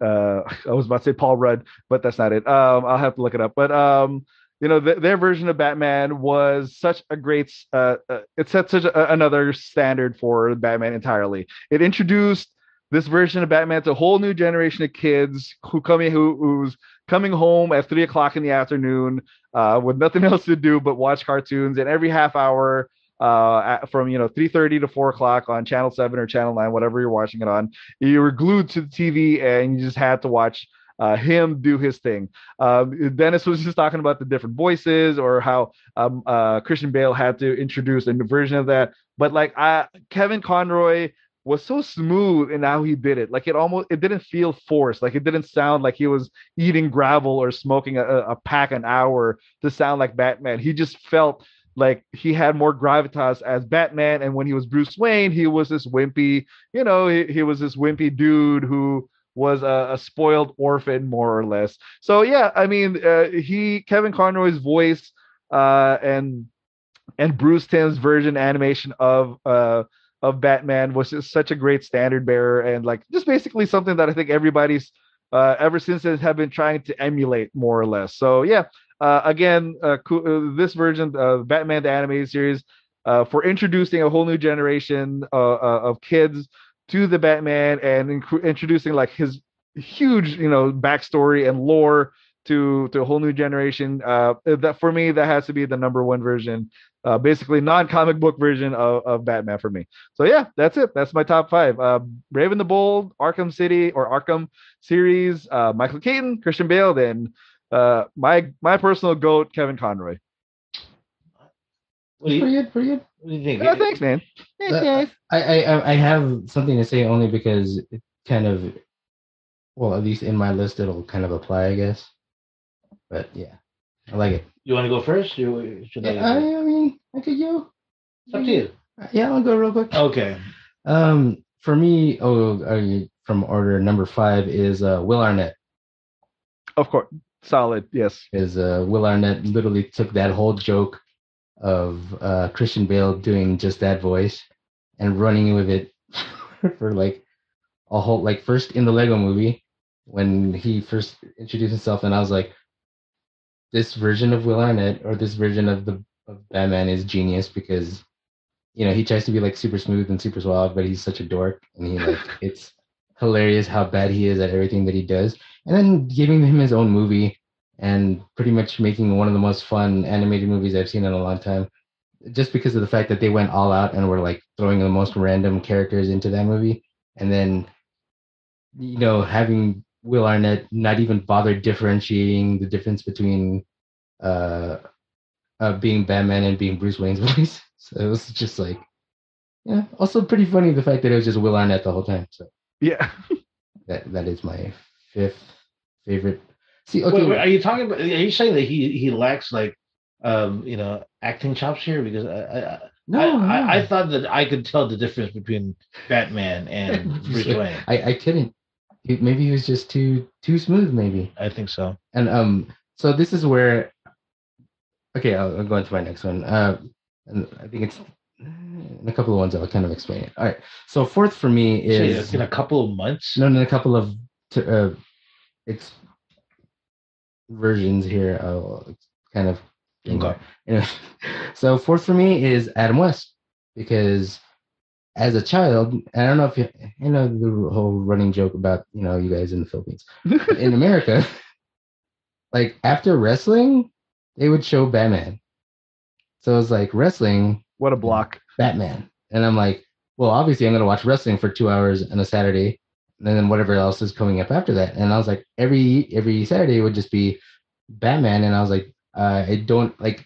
uh, I was about to say Paul Rudd, but that's not it. Um, I'll have to look it up. But um, you know, th- their version of Batman was such a great. Uh, uh, it set such a, another standard for Batman entirely. It introduced this version of Batman to a whole new generation of kids who coming who who's coming home at three o'clock in the afternoon uh, with nothing else to do but watch cartoons, and every half hour uh, from you know 3:30 to 4 o'clock on Channel 7 or Channel 9, whatever you're watching it on, you were glued to the TV and you just had to watch uh, him do his thing. Um, Dennis was just talking about the different voices or how um, uh, Christian Bale had to introduce a new version of that. But like I, Kevin Conroy was so smooth in how he did it. Like it almost it didn't feel forced. Like it didn't sound like he was eating gravel or smoking a, a pack an hour to sound like Batman. He just felt like he had more gravitas as Batman. And when he was Bruce Wayne, he was this wimpy, you know, he, he was this wimpy dude who was a, a, spoiled orphan more or less. So yeah, I mean, uh, he Kevin Conroy's voice uh, and and Bruce Timm's version animation of uh, of Batman was just such a great standard bearer and like just basically something that I think everybody's uh, ever since have been trying to emulate more or less. So yeah, uh, again, uh, uh this version of Batman the animated series uh, for introducing a whole new generation uh, of kids to the Batman and inc- introducing like his huge, you know, backstory and lore to to a whole new generation. Uh, that for me, that has to be the number one version, uh, basically non-comic book version of, of Batman for me. So yeah, that's it. That's my top five: uh, Brave the Bold, Arkham City or Arkham series, uh, Michael Keaton, Christian Bale, then uh, my my personal goat, Kevin Conroy. What do you, pretty good, pretty good. What do you think? Yeah, thanks, man. Thanks, uh, guys. I, I I have something to say only because it kind of, well, at least in my list, it'll kind of apply, I guess. But yeah, I like it. You want to go first? You should yeah, I, I, mean, I could go. It's up to you. Yeah, I'll go real quick. Okay. Um, for me, oh, from order number five is uh, Will Arnett. Of course, solid. Yes, is uh, Will Arnett literally took that whole joke of uh, Christian Bale doing just that voice and running with it for like a whole like first in the Lego movie when he first introduced himself and I was like this version of Will Arnett or this version of the of Batman is genius because you know he tries to be like super smooth and super suave but he's such a dork and he like it's hilarious how bad he is at everything that he does. And then giving him his own movie and pretty much making one of the most fun animated movies I've seen in a long time. Just because of the fact that they went all out and were like throwing the most random characters into that movie, and then you know having Will Arnett not even bother differentiating the difference between uh, uh being Batman and being Bruce Wayne's voice. So it was just like, yeah. Also pretty funny the fact that it was just Will Arnett the whole time. So yeah, that that is my fifth favorite See, okay. Wait, wait, are you talking about? Are you saying that he he lacks like, um, you know, acting chops here? Because I, I no, I, no. I, I, thought that I could tell the difference between Batman and Bruce Wayne. I I couldn't. Maybe he was just too too smooth. Maybe I think so. And um, so this is where. Okay, I'll, I'll go into my next one. Uh, and I think it's in a couple of ones I'll kind of explain it. All right. So fourth for me is in a couple of months. No, in a couple of uh, it's versions here. I'll kind of okay. Anyway, so fourth for me is Adam West because as a child, I don't know if you, you know the whole running joke about you know you guys in the Philippines, in America, like after wrestling, they would show Batman. So it's like wrestling. What a block. Batman, and I'm like, well, obviously I'm gonna watch wrestling for two hours on a Saturday and then whatever else is coming up after that. And I was like, every every Saturday would just be Batman, and I was like, uh, I don't like,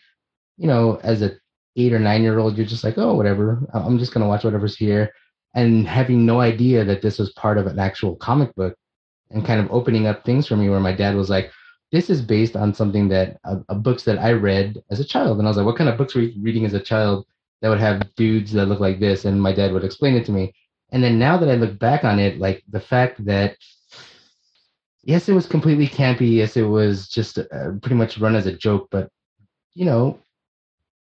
you know, as a eight or nine year old, you're just like, oh, whatever. I'm just gonna watch whatever's here, and having no idea that this was part of an actual comic book, and kind of opening up things for me where my dad was like, this is based on something that uh, uh, books that I read as a child, and I was like, what kind of books were you reading as a child that would have dudes that look like this? And my dad would explain it to me and then now that I look back on it, like the fact that yes, it was completely campy. Yes, it was just uh, pretty much run as a joke, but you know,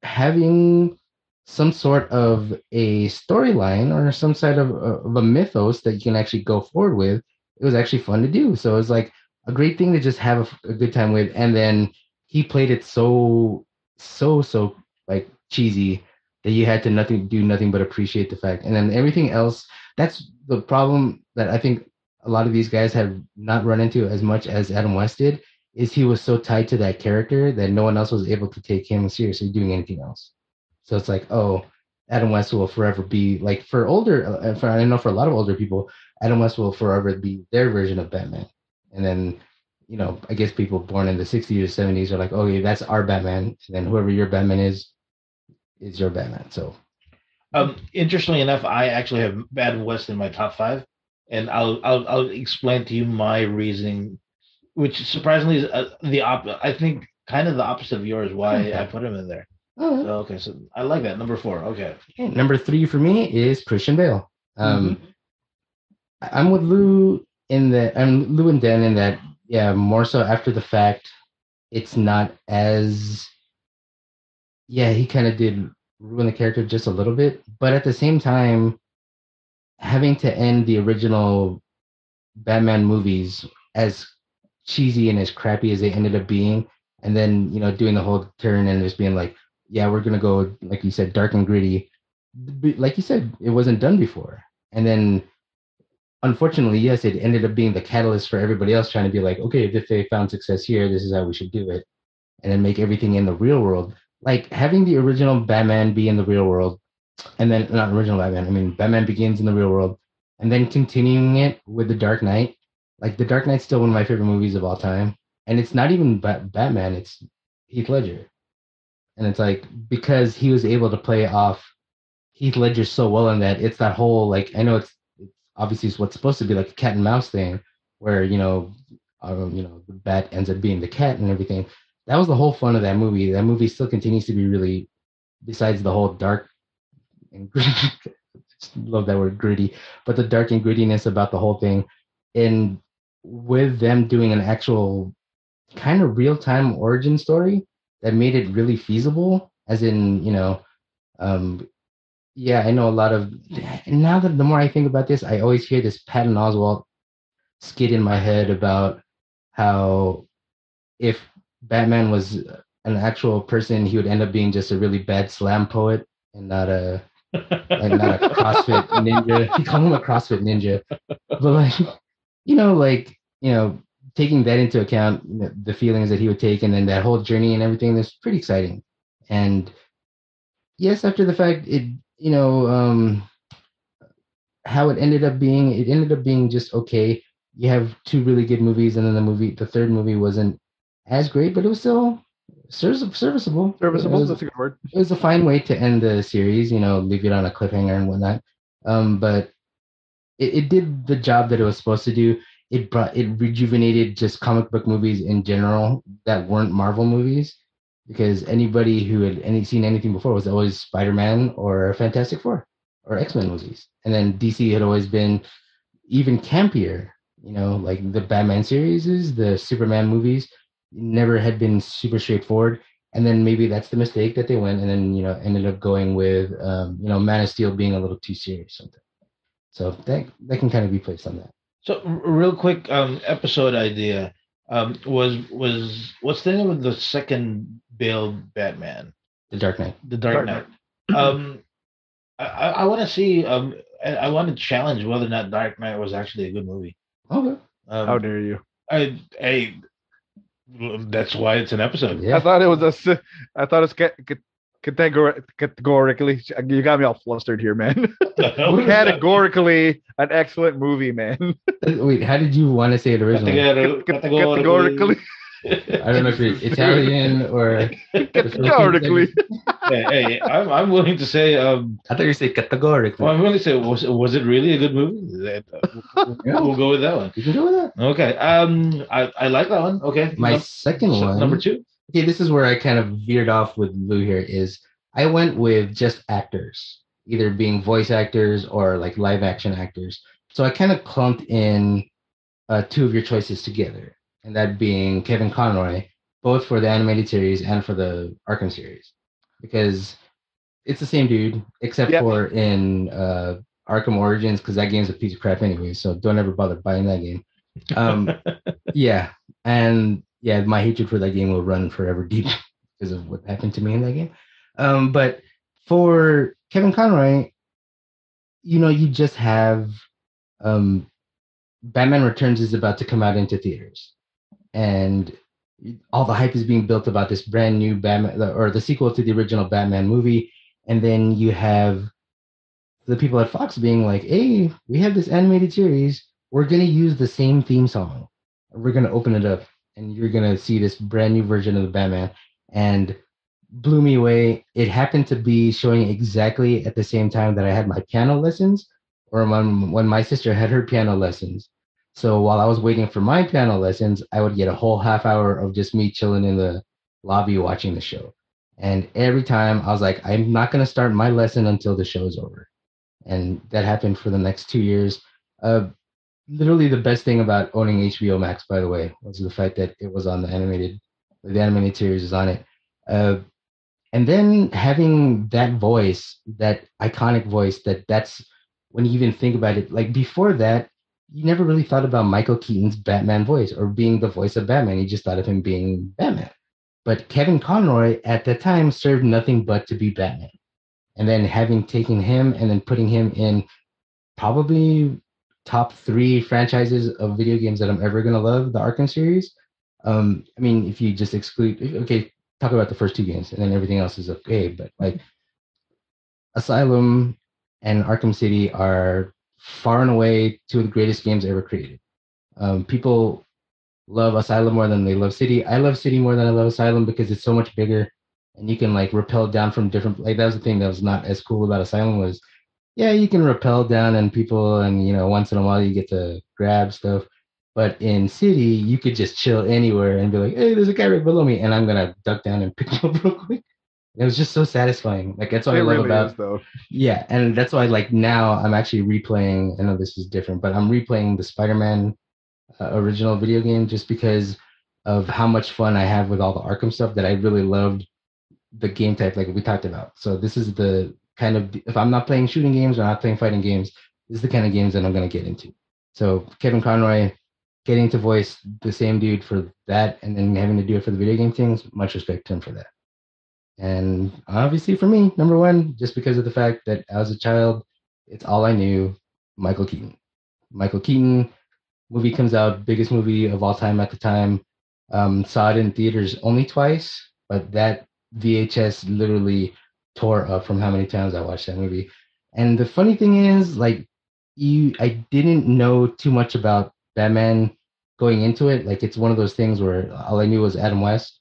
having some sort of a storyline or some sort of, uh, of, a mythos that you can actually go forward with, it was actually fun to do. So it was like a great thing to just have a, a good time with. And then he played it so, so, so like cheesy that you had to nothing do nothing but appreciate the fact and then everything else that's the problem that I think a lot of these guys have not run into as much as Adam West did is he was so tied to that character that no one else was able to take him seriously doing anything else. So it's like, oh, Adam West will forever be like for older, uh, for I know for a lot of older people, Adam West will forever be their version of Batman. And then, you know, I guess people born in the 60s or 70s are like, oh, yeah, that's our Batman. And then whoever your Batman is, is your Batman. So, Um, interestingly enough, I actually have Adam West in my top five, and I'll I'll, I'll explain to you my reasoning, which surprisingly is uh, the op. I think kind of the opposite of yours. Why Okay. I put him in there. oh, So, okay, so I like that number four. Okay, okay. number three for me is Christian Bale. Um, I- I'm with Lou in that I'm Lou and Dan in that yeah more so after the fact it's not as yeah he kind of did ruin the character just a little bit but at the same time having to end the original Batman movies as cheesy and as crappy as they ended up being and then you know doing the whole turn and just being like yeah we're gonna go like you said dark and gritty like you said it wasn't done before and then unfortunately, yes, it ended up being the catalyst for everybody else trying to be like, okay, if they found success here, this is how we should do it, and then make everything in the real world. Like having the original Batman be in the real world, and then not original Batman. I mean, Batman Begins in the real world, and then continuing it with the Dark Knight. Like the Dark Knight's still one of my favorite movies of all time, and it's not even Ba- Batman; it's Heath Ledger, and it's like because he was able to play off Heath Ledger so well in that it's that whole like I know it's it's obviously it's what's supposed to be like a cat and mouse thing where you know um, you know the bat ends up being the cat and everything that was the whole fun of that movie that movie still continues to be really besides the whole dark and gritty love that word gritty but the dark and grittiness about the whole thing and with them doing an actual kind of real-time origin story that made it really feasible as in you know um yeah, I know a lot of. Now that the more I think about this, I always hear this Patton Oswalt skit in my head about how if Batman was an actual person, he would end up being just a really bad slam poet and not a like not a CrossFit ninja. He called him a CrossFit ninja, but like you know, like you know, taking that into account, you know, the feelings that he would take, and then that whole journey and everything, that's pretty exciting. And yes, after the fact, it you know um, how it ended up being. It ended up being just okay. You have two really good movies, and then the movie, the third movie, wasn't as great, but it was still serviceable. Serviceable. Was, That's a good word. it was a fine way to end the series. You know, leave it on a cliffhanger and whatnot. Um, but it, it did the job that it was supposed to do. It brought it rejuvenated just comic book movies in general that weren't Marvel movies because anybody who had any seen anything before was always Spider Man or Fantastic Four or X Men movies, and then DC had always been even campier. You know, like the Batman series, the Superman movies never had been super straightforward. And then maybe that's the mistake that they went, and then you know ended up going with um, you know Man of Steel being a little too serious. Something. So that that can kind of be placed on that. So real quick, um, episode idea um, was was what's the name of the second Bale Batman, The Dark Knight. the Dark Dark Knight? um, I, I, I want to see. Um, I, I want to challenge whether or not Dark Knight was actually a good movie. Okay. Um, How dare you? I, I, that's why it's an episode. Yeah. I thought it was a. I thought it's ca- ca- categor- categorically. You got me all flustered here, man. categorically, an excellent movie, man. Wait, how did you want to say it originally? Categorically. categorically, I don't know if you're Italian or. categorically. hey, hey, I'm, I'm willing to say. Um, I thought you said categorically. well, I'm willing to say, was was it really a good movie? Uh, Yeah. We'll go with that one. You can go with that. Okay. Um, I, I like that one. Okay. My Num- second so one. number two. okay, this is where I kind of veered off with Lou here is I went with just actors, either being voice actors or like live action actors. So I kind of clumped in uh, two of your choices together, and that being Kevin Conroy, both for the animated series and for the Arkham series, because it's the same dude, except Yep. for in uh, Arkham Origins, because that game's a piece of crap anyway. So don't ever bother buying that game. Um, yeah, and yeah, my hatred for that game will run forever deep because of what happened to me in that game. Um, but for Kevin Conroy, you know, you just have um, Batman Returns is about to come out into theaters, and all the hype is being built about this brand new Batman or the sequel to the original Batman movie, and then you have the people at Fox being like, "Hey, we have this animated series. We're gonna use the same theme song. We're gonna open it up, and you're gonna see this brand new version of the Batman." And blew me away. It happened to be showing exactly at the same time that I had my piano lessons, or when when my sister had her piano lessons. So while I was waiting for my piano lessons, I would get a whole half hour of just me chilling in the lobby watching the show. And every time I was like, I'm not going to start my lesson until the show's over. And that happened for the next two years. Uh, literally, the best thing about owning HBO Max, by the way, was the fact that it was on the animated, the animated series is on it. Uh, and then having that voice, that iconic voice, that that's when you even think about it. Like before that, you never really thought about Michael Keaton's Batman voice or being the voice of Batman. You just thought of him being Batman. But Kevin Conroy at that time served nothing but to be Batman. And then having taken him and then putting him in probably top three franchises of video games that I'm ever gonna love, the Arkham series. Um, I mean, if you just exclude, okay, talk about the first two games, and then everything else is okay. But like, Asylum and Arkham City are far and away two of the greatest games ever created. Um, people love Asylum more than they love City. I love City more than I love Asylum because it's so much bigger, and you can like rappel down from different. Like that was the thing that was not as cool about Asylum was, yeah, you can rappel down and people, and you know, once in a while you get to grab stuff. But in City, you could just chill anywhere and be like, "Hey, there's a guy right below me," and I'm gonna duck down and pick him up real quick. It was just so satisfying. Like that's what it I love really about is, though. yeah, and that's why like now I'm actually replaying. I know this is different, but I'm replaying the Spider-Man uh, original video game just because of how much fun I have with all the Arkham stuff that I really loved the game type like we talked about. So this is the kind of if I'm not playing shooting games or not playing fighting games, this is the kind of games that I'm gonna get into. So Kevin Conroy getting to voice the same dude for that and then having to do it for the video game things, much respect to him for that. And obviously for me, number one, just because of the fact that as a child, it's all I knew, Michael Keaton. Michael Keaton movie comes out, biggest movie of all time at the time. Um, saw it in theaters only twice, but that VHS literally tore up from how many times I watched that movie. And the funny thing is, like, you, I didn't know too much about Batman going into it. Like, it's one of those things where all I knew was Adam West,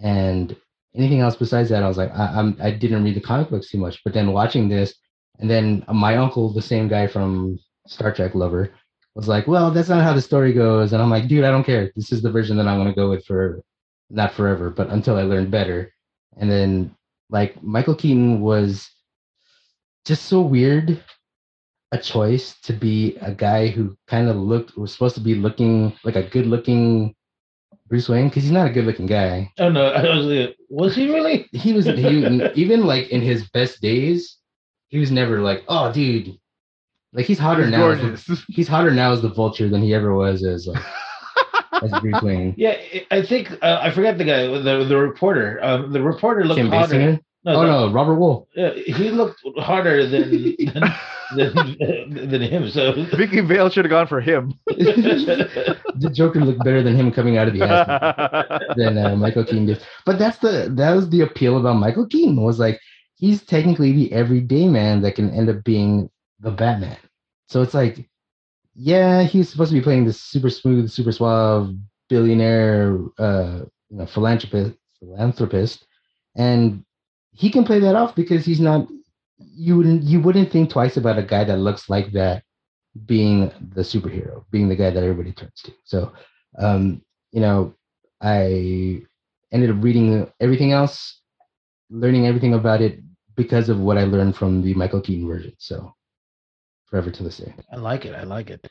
and anything else besides that, I was like, I, I'm, I didn't read the comic books too much. But then watching this, and then my uncle, the same guy from Star Trek Lover, was like, well, that's not how the story goes. And I'm like, dude, I don't care. This is the version that I'm going to go with for not forever, but until I learn better. And then, like, Michael Keaton was just so weird a choice to be a guy who kind of looked, was supposed to be looking like a good looking Bruce Wayne, because he's not a good looking guy. Oh no, I was like, was he really? He was, he, even like in his best days, he was never like, oh, dude. Like he's hotter He's now. As he's hotter now as the Vulture than he ever was as like, as Bruce Wayne. Yeah, I think uh, I forgot the guy, the the reporter. Um, the reporter looked Kim hotter. Basinger? Oh no, Robert Wuhl. Yeah, he looked harder than than, than, than him. So Vicki Vale should have gone for him. the Joker looked better than him coming out of the ass than uh, Michael Keaton did. But that's the that was the appeal about Michael Keaton was like he's technically the everyday man that can end up being the Batman. So it's like, yeah, he's supposed to be playing this super smooth, super suave billionaire, uh, you know, philanthropist, philanthropist, and he can play that off because he's not. You wouldn't you wouldn't think twice about a guy that looks like that being the superhero, being the guy that everybody turns to. So, um, you know, I ended up reading everything else, learning everything about it because of what I learned from the Michael Keaton version. So, forever to this day. I like it. I like it.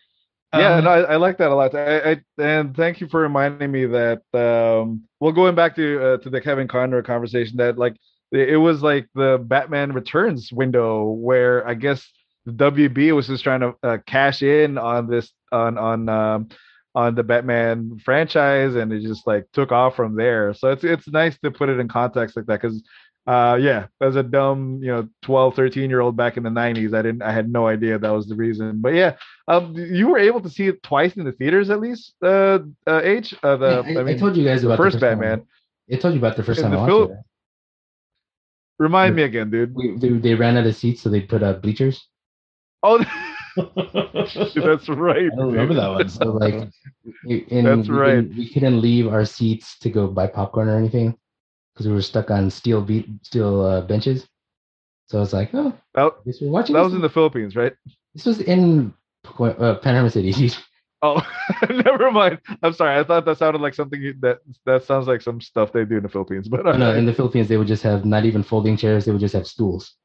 Yeah, Um, no, I, I like that a lot. I, I and thank you for reminding me that. Um, well, going back to uh, to the Kevin Conner conversation, that like it, was like the Batman Returns window where I guess the WB was just trying to uh, cash in on this on on um, on the Batman franchise, and it just like took off from there. So it's it's nice to put it in context like that because uh, yeah, as a dumb, you know, 12, 13 year old back in the 90s, I didn't, I had no idea that was the reason. But yeah, um, you were able to see it twice in the theaters at least, uh, uh H. Uh, the, Yeah, I, I mean, I told you guys about first the first Batman. Time. I told you about the first In time I watched Phil- it. Remind me again, dude. We, they, they ran out of seats, so they put up bleachers. Oh, that's right. I don't remember dude. that one. So like, we- That's we right. Didn't, we couldn't leave our seats to go buy popcorn or anything because we were stuck on steel beat steel uh, benches. So I was like, oh, That, we're watching. that was in the Philippines, right? This was in uh, Panorama City. Oh, never mind. I'm sorry. I thought that sounded like something you- that that sounds like some stuff they do in the Philippines. But uh, no, in the Philippines, they would just have not even folding chairs; they would just have stools.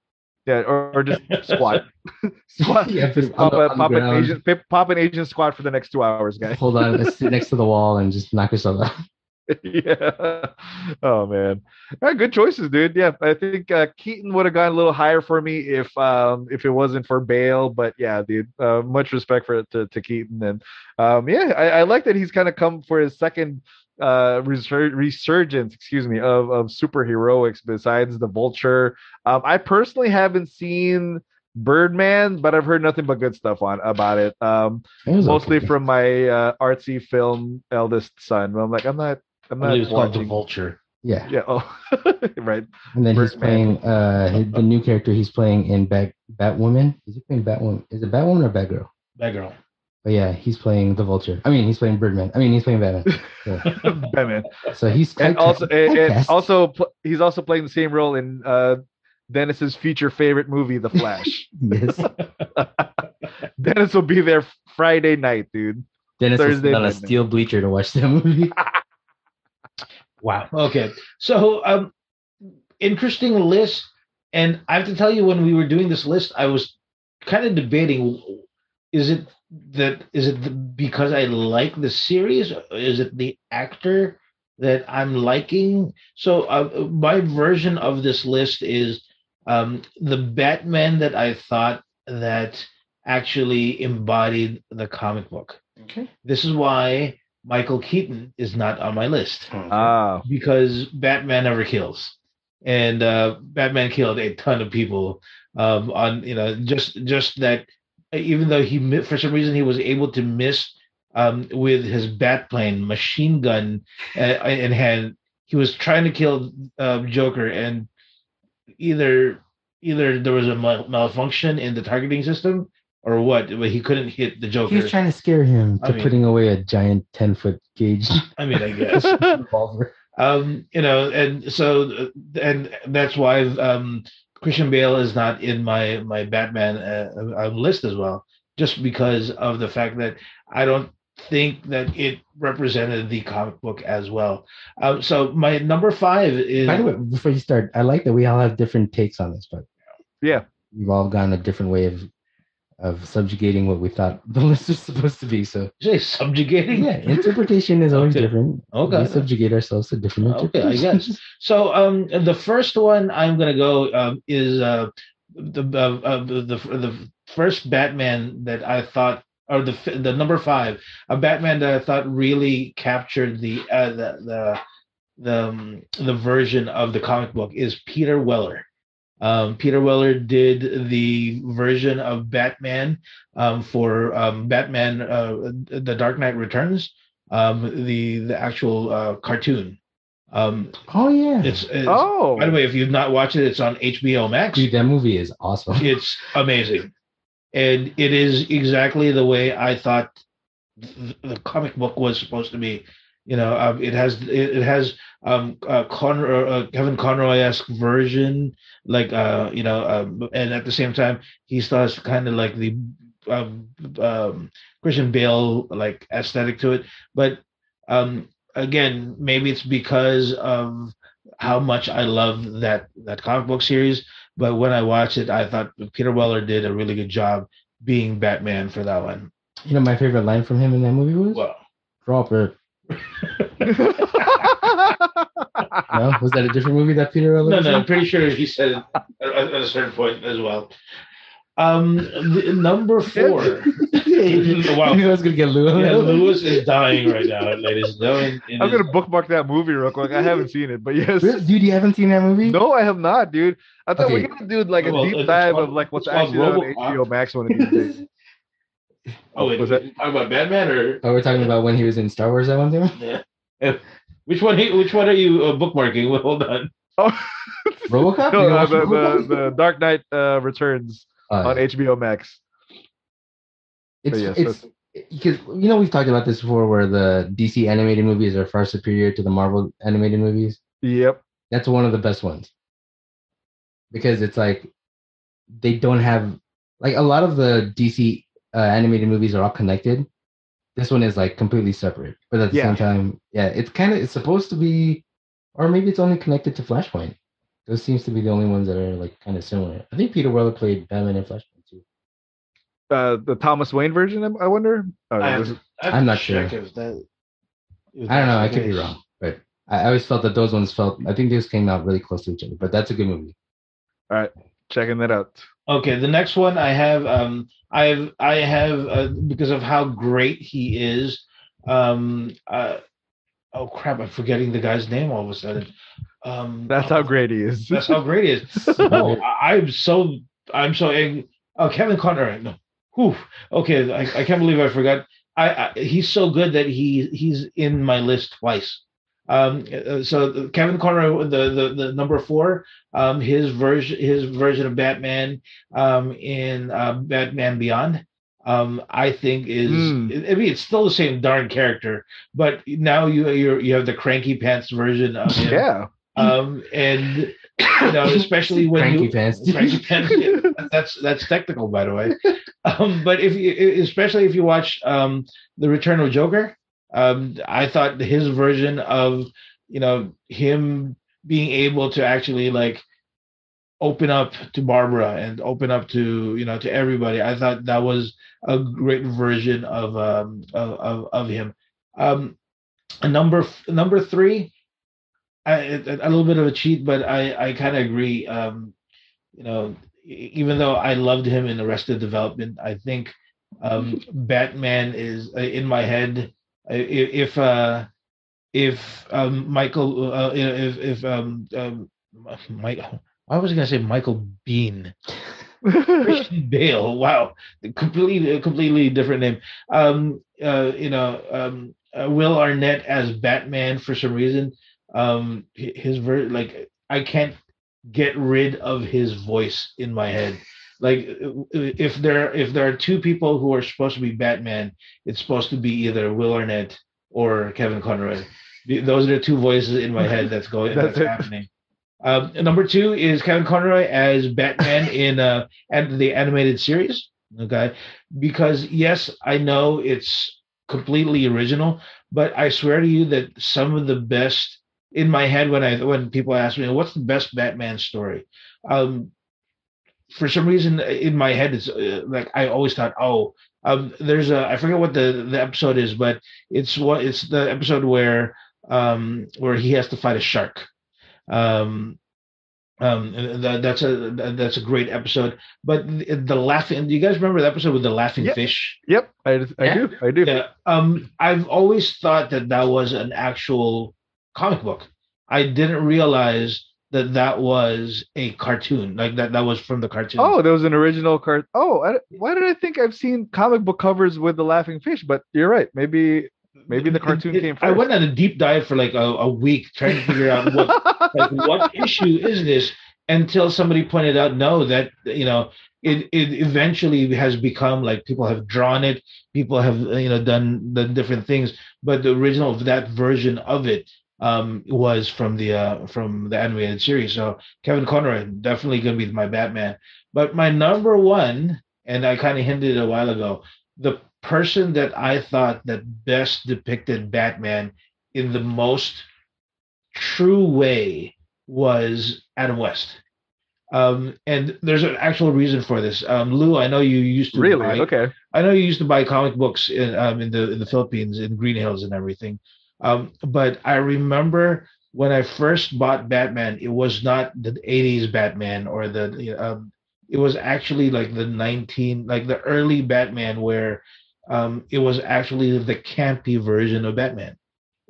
yeah, or, or just squat, squat. Yeah, Just pop, on the- a, on pop an. Asian, pop an Asian squat for the next two hours, guys. Hold on, Let's sit next to the wall and just knock yourself out. yeah. Oh man. All right, good choices, dude. Yeah, I think uh, Keaton would have gone a little higher for me if um if it wasn't for Bale. But yeah, dude, uh, much respect for to, to Keaton, and um yeah, I, I like that he's kind of come for his second uh resur- resurgence excuse me of of superheroics besides the vulture um i personally haven't seen birdman but i've heard nothing but good stuff on about it um mostly okay. from my uh, artsy film eldest son. I'm like, I'm not, I'm not believe it's called the. Vulture. yeah. Yeah. Oh, right. And then he's Birdman. playing uh the new character he's playing in Bat Batwoman. Is he playing Batwoman? Is it Batwoman or Batgirl? Bad girl. But yeah, he's playing the Vulture. I mean, he's playing Birdman. I mean, he's playing Batman. Batman. So he's And also, and, and also, pl- he's also playing the same role in uh, Dennis's future favorite movie, The Flash. yes. Dennis will be there Friday night, dude. Dennis was Thursday on a steel bleacher to watch that movie. Wow. Okay. So, um, interesting list. And I have to tell you, when we were doing this list, I was kind of debating: is it that is it the, because I like the series? Is it the actor that I'm liking? So, uh, my version of this list is um, the Batman that I thought that actually embodied the comic book. Okay. This is why Michael Keaton is not on my list Ah, because Batman never kills, and uh, Batman killed a ton of people. Um, on you know just just that, even though he mi- for some reason he was able to miss um, with his bat plane machine gun uh, in hand, he was trying to kill uh, Joker, and either either there was a mal- malfunction in the targeting system or what, but he couldn't hit the Joker. he was trying to scare him I to mean- putting away a giant ten foot gauge I mean, I guess. revolver. um you know and so and that's why um christian bale is not in my my batman uh, uh, list as well just because of the fact that i don't think that it represented the comic book as well um so my number five is By the way, before you start, I like that we all have different takes on this, but yeah. we've all gone a different way of of subjugating what we thought the list was supposed to be. So say subjugating yeah, interpretation is always Okay. different. Okay. we subjugate ourselves to different Okay, I guess. So um, the first one I'm gonna go um, is uh, the uh, uh, the the first Batman that I thought, or the f- the number five, a Batman that I thought really captured the uh, the the the, um, the version of the comic book is Peter Weller. Um, Peter Weller did the version of Batman um, for um, Batman: uh, The Dark Knight Returns, um, the the actual uh, cartoon. Um, Oh yeah, it's, it's Oh, by the way, if you've not watched it, it's on HBO Max. dude, that movie is awesome. It's amazing, and it is exactly the way I thought th- the comic book was supposed to be. You know, um, it has it, it has um, uh, Conroy, uh, Kevin Conroy esque version, like uh, you know, um, and at the same time, he still has kind of like the um, um, Christian Bale like aesthetic to it. But um, again, maybe it's because of how much I love that that comic book series. But when I watched it, I thought Peter Weller did a really good job being Batman for that one. You know, my favorite line from him in that movie was Well, "Drop it." No, was that a different movie that Peter Weller? no, no. I'm pretty sure he said it at, at a certain point as well. Um, the, number four. Wow. I was gonna get Lou. Yeah, Lewis is dying right now, ladies and gentlemen. It I'm is- gonna bookmark that movie real quick. I haven't seen it, but yes. Really? Dude, you haven't seen that movie? No, I have not, dude. I thought we Okay. are gonna do like a Well, deep dive called- of like what's it's called actually on RoboCop. HBO Max one of these days. Oh, wait, Was that- talking about Batman or Oh, we're talking about when he was in Star Wars that one time? yeah? Which one? Which one are you uh, bookmarking? Well, hold on. Oh, Robocop? no, uh, the, Robocop? the the Dark Knight uh, Returns Uh, on HBO Max. it's yes, it's because you know we've talked about this before, where the DC animated movies are far superior to the Marvel animated movies. Yep. That's one of the best ones because it's like they don't have like a lot of the DC uh, animated movies are all connected. This one is like completely separate, but at the Yeah. same time, yeah, it's kind of it's supposed to be, or maybe it's only connected to Flashpoint. Those seems to be the only ones that are like kind of similar. I think Peter Weller played Batman in Flashpoint too. Uh, the Thomas Wayne version. I- I wonder. Oh, I no, have- this is- I have I'm not sure. if that- if I don't know. I could be wrong, but I, I always felt that those ones felt. I think these came out really close to each other. But that's a good movie. All right, checking that out. Okay, the next one I have, um, I have, I have, uh, because of how great he is. Um, uh, oh crap! I'm forgetting the guy's name all of a sudden. Um, That's how great he is. That's how great he is. No, I, I'm so, I'm so. Oh, Kevin Conroy. No, Whew. Okay, I, I can't believe I forgot. I, I he's so good that he he's in my list twice. Um, uh, so Kevin Conroy, the, the the number four, um, his version his version of Batman, um, in uh, Batman Beyond, um, I think is Hmm. I mean it's still the same darn character, but now you you you have the cranky pants version of him, yeah. um, and you know especially when Cranky you, pants. Cranky pants. yeah, that's that's technical, by the way. Um, but if you, especially if you watch um, the Return of Joker, um, I thought his version of you know him being able to actually like open up to Barbara and open up to you know to everybody. I thought that was a great version of um, of, of of him. Um, number number three, I, a, a little bit of a cheat, but I I kind of agree. Um, you know, even though I loved him in Arrested Development, I think um, Batman is uh, in my head. If uh, if um, Michael, uh, if if um, um, Mike, I was gonna say Michael Bean. Christian Bale. Wow, completely completely different name. Um, uh, you know, um, uh, Will Arnett as Batman for some reason. Um, his ver- like I can't get rid of his voice in my head. Like uh, if there if there are two people who are supposed to be Batman, it's supposed to be either Will Arnett or Kevin Conroy. Those are the two voices in my head that's going That's that's, happening. Um, number two is Kevin Conroy as Batman in uh, and the animated series. Okay, because yes, I know it's completely original, but I swear to you that some of the best in my head when I when people ask me what's the best Batman story, um, for some reason in my head it's uh, like I always thought, oh, um, there's a I forget what the the episode is, but it's what it's the episode where um where he has to fight a shark. Um, um, that, that's a that- that's a great episode. But the, the laughing, do you guys remember the episode with the laughing Yeah. fish? Yep. I, I Yeah. do. I do. Yeah. Um, I've always thought that that was an actual comic book. I didn't realize that that was a cartoon, like that that was from the cartoon. Oh, there was an original card. Oh, I, why did I think I've seen comic book covers with the laughing fish? But you're right. Maybe maybe the cartoon It- came I went on a deep dive for like a, a week trying to figure out what like what issue is this until somebody pointed out no that you know it it eventually has become like people have drawn it people have you know done the different things but the original that version of it um was from the uh from the animated series. So kevin conroy definitely gonna be my batman. But my number one and i kind of hinted a while ago the person that i thought that best depicted batman in the most true way was Adam West. Um, and there's an actual reason for this. Um, Lou, I know you used to really? buy, Okay. I know you used to buy comic books in um, in the in the Philippines in Greenhills and everything. Um, but I remember when I first bought Batman, it was not the '80s Batman or the um, it was actually like the 19 like the early Batman where um, it was actually the campy version of Batman.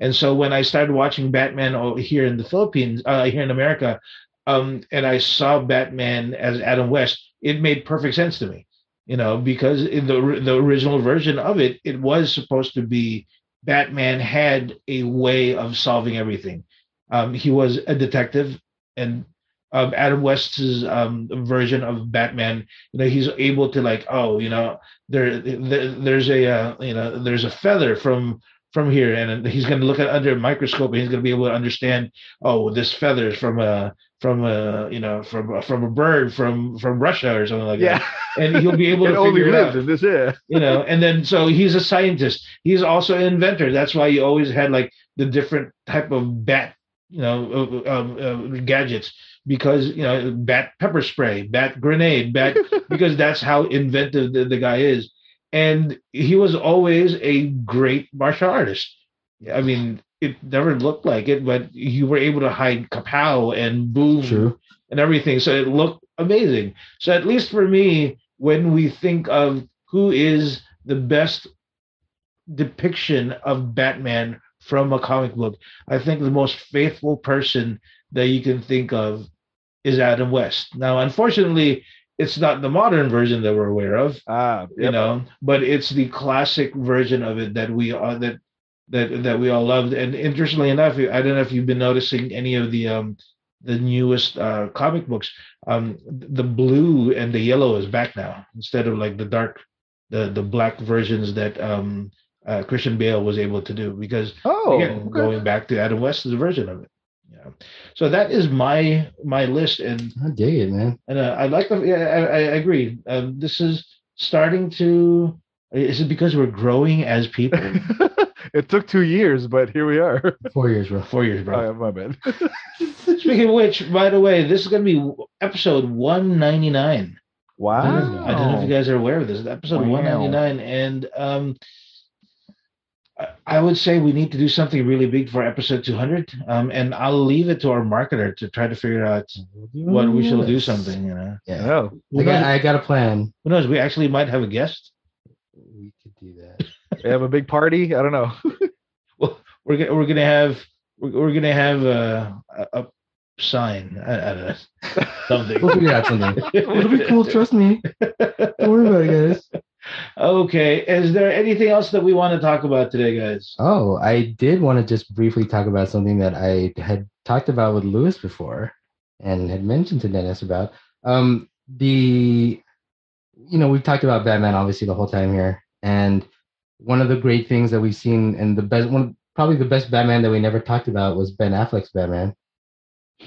And so when I started watching Batman here in the Philippines, uh, here in America, um, and I saw Batman as Adam West, it made perfect sense to me, you know, because in the the original version of it, it was supposed to be Batman had a way of solving everything. Um, he was a detective, and um, Adam West's um, version of Batman, you know, he's able to like, oh, you know, there, there there's a, uh, you know, there's a feather from from here, and he's going to look at under a microscope, and he's going to be able to understand, oh, this feather is from a from a you know from from a bird from from Russia or something like Yeah. that, and he'll be able it to only figure it lives out. in this yeah. you know and then so he's a scientist. He's also an inventor. That's why you always had like the different type of bat you know uh, uh, gadgets because you know bat pepper spray bat grenade bat because that's how inventive the, the guy is and he was always a great martial artist i mean it never looked like it but you were able to hide kapow and boom True. and everything. So it looked amazing. So at least for me, when we think of who is the best depiction of Batman from a comic book, I think the most faithful person that you can think of is Adam West. Now, unfortunately, it's not the modern version that we're aware of, Ah, you know, but it's the classic version of it that we are that that that we all loved. And interestingly enough, I don't know if you've been noticing any of the um the newest uh comic books. Um the blue and the yellow is back now instead of like the dark the the black versions that um uh, Christian Bale was able to do because Oh, again, okay. going back to Adam West's version of it. Yeah. So that is my my list and I dig it, man. and uh, I like the. Yeah, I, I agree. Um, this is starting to. Is it because we're growing as people? it took two years, but here we are. Four years, bro. Four years, Oh, bro. yeah, my bad. Speaking of which, by the way, this is going to be episode one ninety nine. Wow. I don't know if you guys are aware of this. Episode Wow. one ninety nine, and um, I- I would say we need to do something really big for episode two hundred. Um, and I'll leave it to our marketer to try to figure out what we shall do. Something, you know. Yeah. Oh, Who I got, I got a plan. who knows? We actually might have a guest. We could do that. they have a big party. I don't know. well, we're gonna we're gonna have we're, we're gonna have a, a, a sign. I, I don't know something. We'll figure out something. It'll be cool. Trust me. Don't worry about it, guys. Okay, is there anything else that we want to talk about today, guys? Oh, I did want to just briefly talk about something that I had talked about with Lewis before and had mentioned to Dennis about. Um, the, you know, we've talked about Batman obviously the whole time here. And one of the great things that we've seen and the best one, probably the best Batman that we never talked about was Ben Affleck's Batman.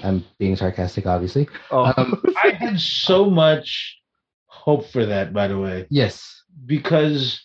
I'm being sarcastic, obviously. Oh, Um, I had so much hope for that, by the way, yes. Because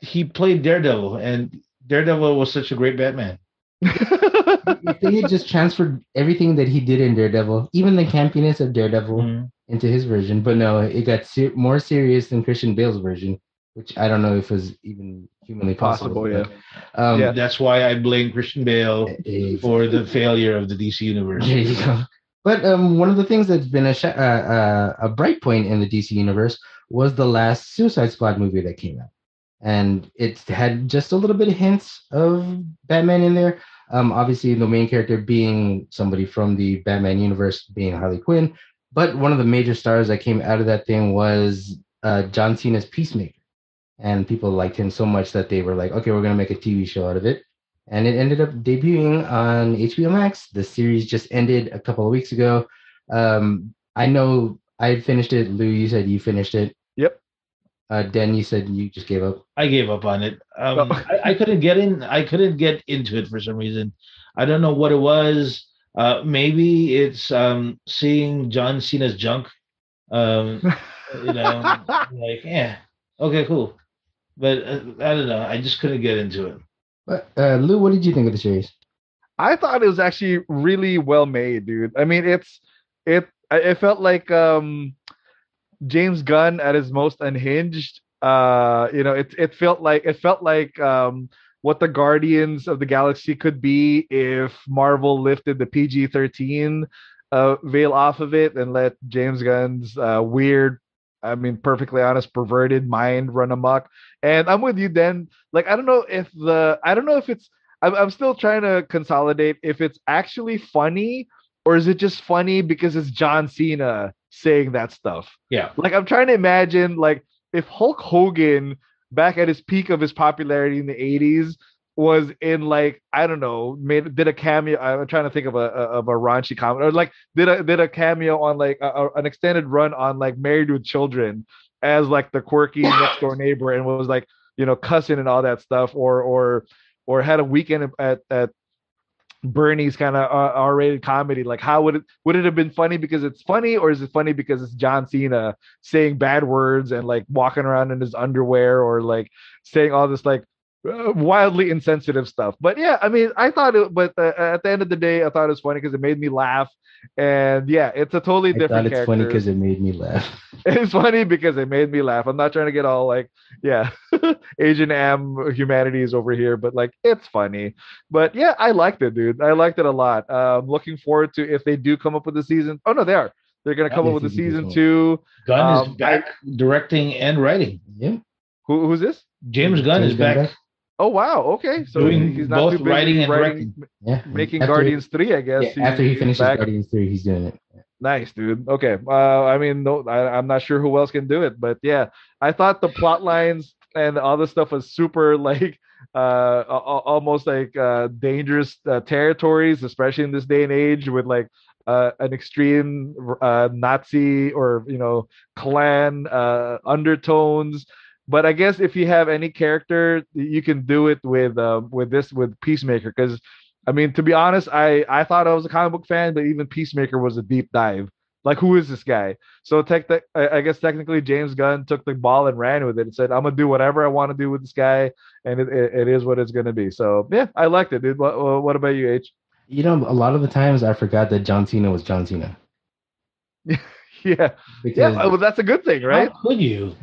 he played Daredevil, and Daredevil was such a great Batman. if they had just transferred everything that he did in Daredevil, even the campiness of Daredevil, Mhm. into his version. But no, it got ser- more serious than Christian Bale's version, which I don't know if was even humanly possible. Possible, but, Um, Yeah. That's why I blame Christian Bale eh, for the failure of the DC universe. There you go. But um, one of the things that's been a sh- uh, uh, a bright point in the DC universe was the last Suicide Squad movie that came out, and it had just a little bit of hints of Batman in there. Um, obviously, the main character being somebody from the Batman universe, being Harley Quinn. But one of the major stars that came out of that thing was uh, John Cena's Peacemaker, and people liked him so much that they were like, "Okay, we're gonna make a TV show out of it." and it ended up debuting on HBO Max. The series just ended a couple of weeks ago. Um, I know I finished it. Lou, you said you finished it. Yep. Uh, Den, you said you just gave up. I gave up on it. Um, Oh. I, I couldn't get in. I couldn't get into it for some reason. I don't know what it was. Uh, maybe it's um, seeing John Cena's junk. Um, you know, like yeah, okay, cool. But uh, I don't know. I just couldn't get into it. But uh, Lou, what did you think of the series? I thought it was actually really well made, dude. I mean, it's it. I- It felt like um, James Gunn at his most unhinged. Uh, you know, it it felt like it felt like um, what the Guardians of the Galaxy could be if Marvel lifted the PG thirteen uh, veil off of it and let James Gunn's uh, weird, I mean, perfectly honest, perverted mind run amok. And I'm with you, then. Like, I don't know if the, I don't know if it's, I'm, I'm still trying to consolidate if it's actually funny or is it just funny because it's John Cena saying that stuff. Yeah. Like, I'm trying to imagine, like, if Hulk Hogan back at his peak of his popularity in the 80s was in like I don't know, made did a cameo. I'm trying to think of a of a raunchy comment or like did a did a cameo on like a, an extended run on like Married with Children as like the quirky next door neighbor and was like you know cussing and all that stuff or or or had a weekend at at Bernie's kind of uh, R-rated comedy. Like, how would it would it have been funny because it's funny, or is it funny because it's John Cena saying bad words and like walking around in his underwear, or like saying all this like wildly insensitive stuff. But yeah, I mean, I thought it, but uh, at the end of the day, I thought it was funny because it made me laugh. And yeah, it's a totally I different thought it's character. funny because it made me laugh. it's funny because it made me laugh. I'm not trying to get all like, yeah, Asian am humanities over here, but like it's funny. But yeah, I liked it, dude. I liked it a lot. Um, looking forward to if they do come up with a season. Oh no, they are. They're gonna come Yeah, up with a season season two. two. Gunn Um, is back directing and writing. Yeah. Who, who's this? James Gunn James is Gunn back. Oh wow, okay. So Doing he's not both too busy writing and writing, Yeah. making After- Guardians three, I guess. Yeah, after he finishes back. Guardians 3, he's doing it. Nice, dude. Okay. Uh, I mean, no, I, I'm not sure who else can do it, but yeah, I thought the plot lines and all this stuff was super like uh a- a- almost like uh dangerous uh, territories, especially in this day and age with like uh, an extreme uh, Nazi or you know Klan uh, undertones. But I guess if you have any character, you can do it with uh, with this with Peacemaker because I mean, to be honest, I I thought I was a comic book fan, but even Peacemaker was a deep dive. Like, who is this guy? So, tech, I I guess technically James Gunn took the ball and ran with it and said, "I'm gonna do whatever I want to do with this guy, and it, it, it is what it's gonna be." So, yeah, I liked it, dude. What, what about you, H? You know, a lot of the times I forgot that John Cena was John Cena. Yeah, Because, yeah. Well, that's a good thing, right? How could you?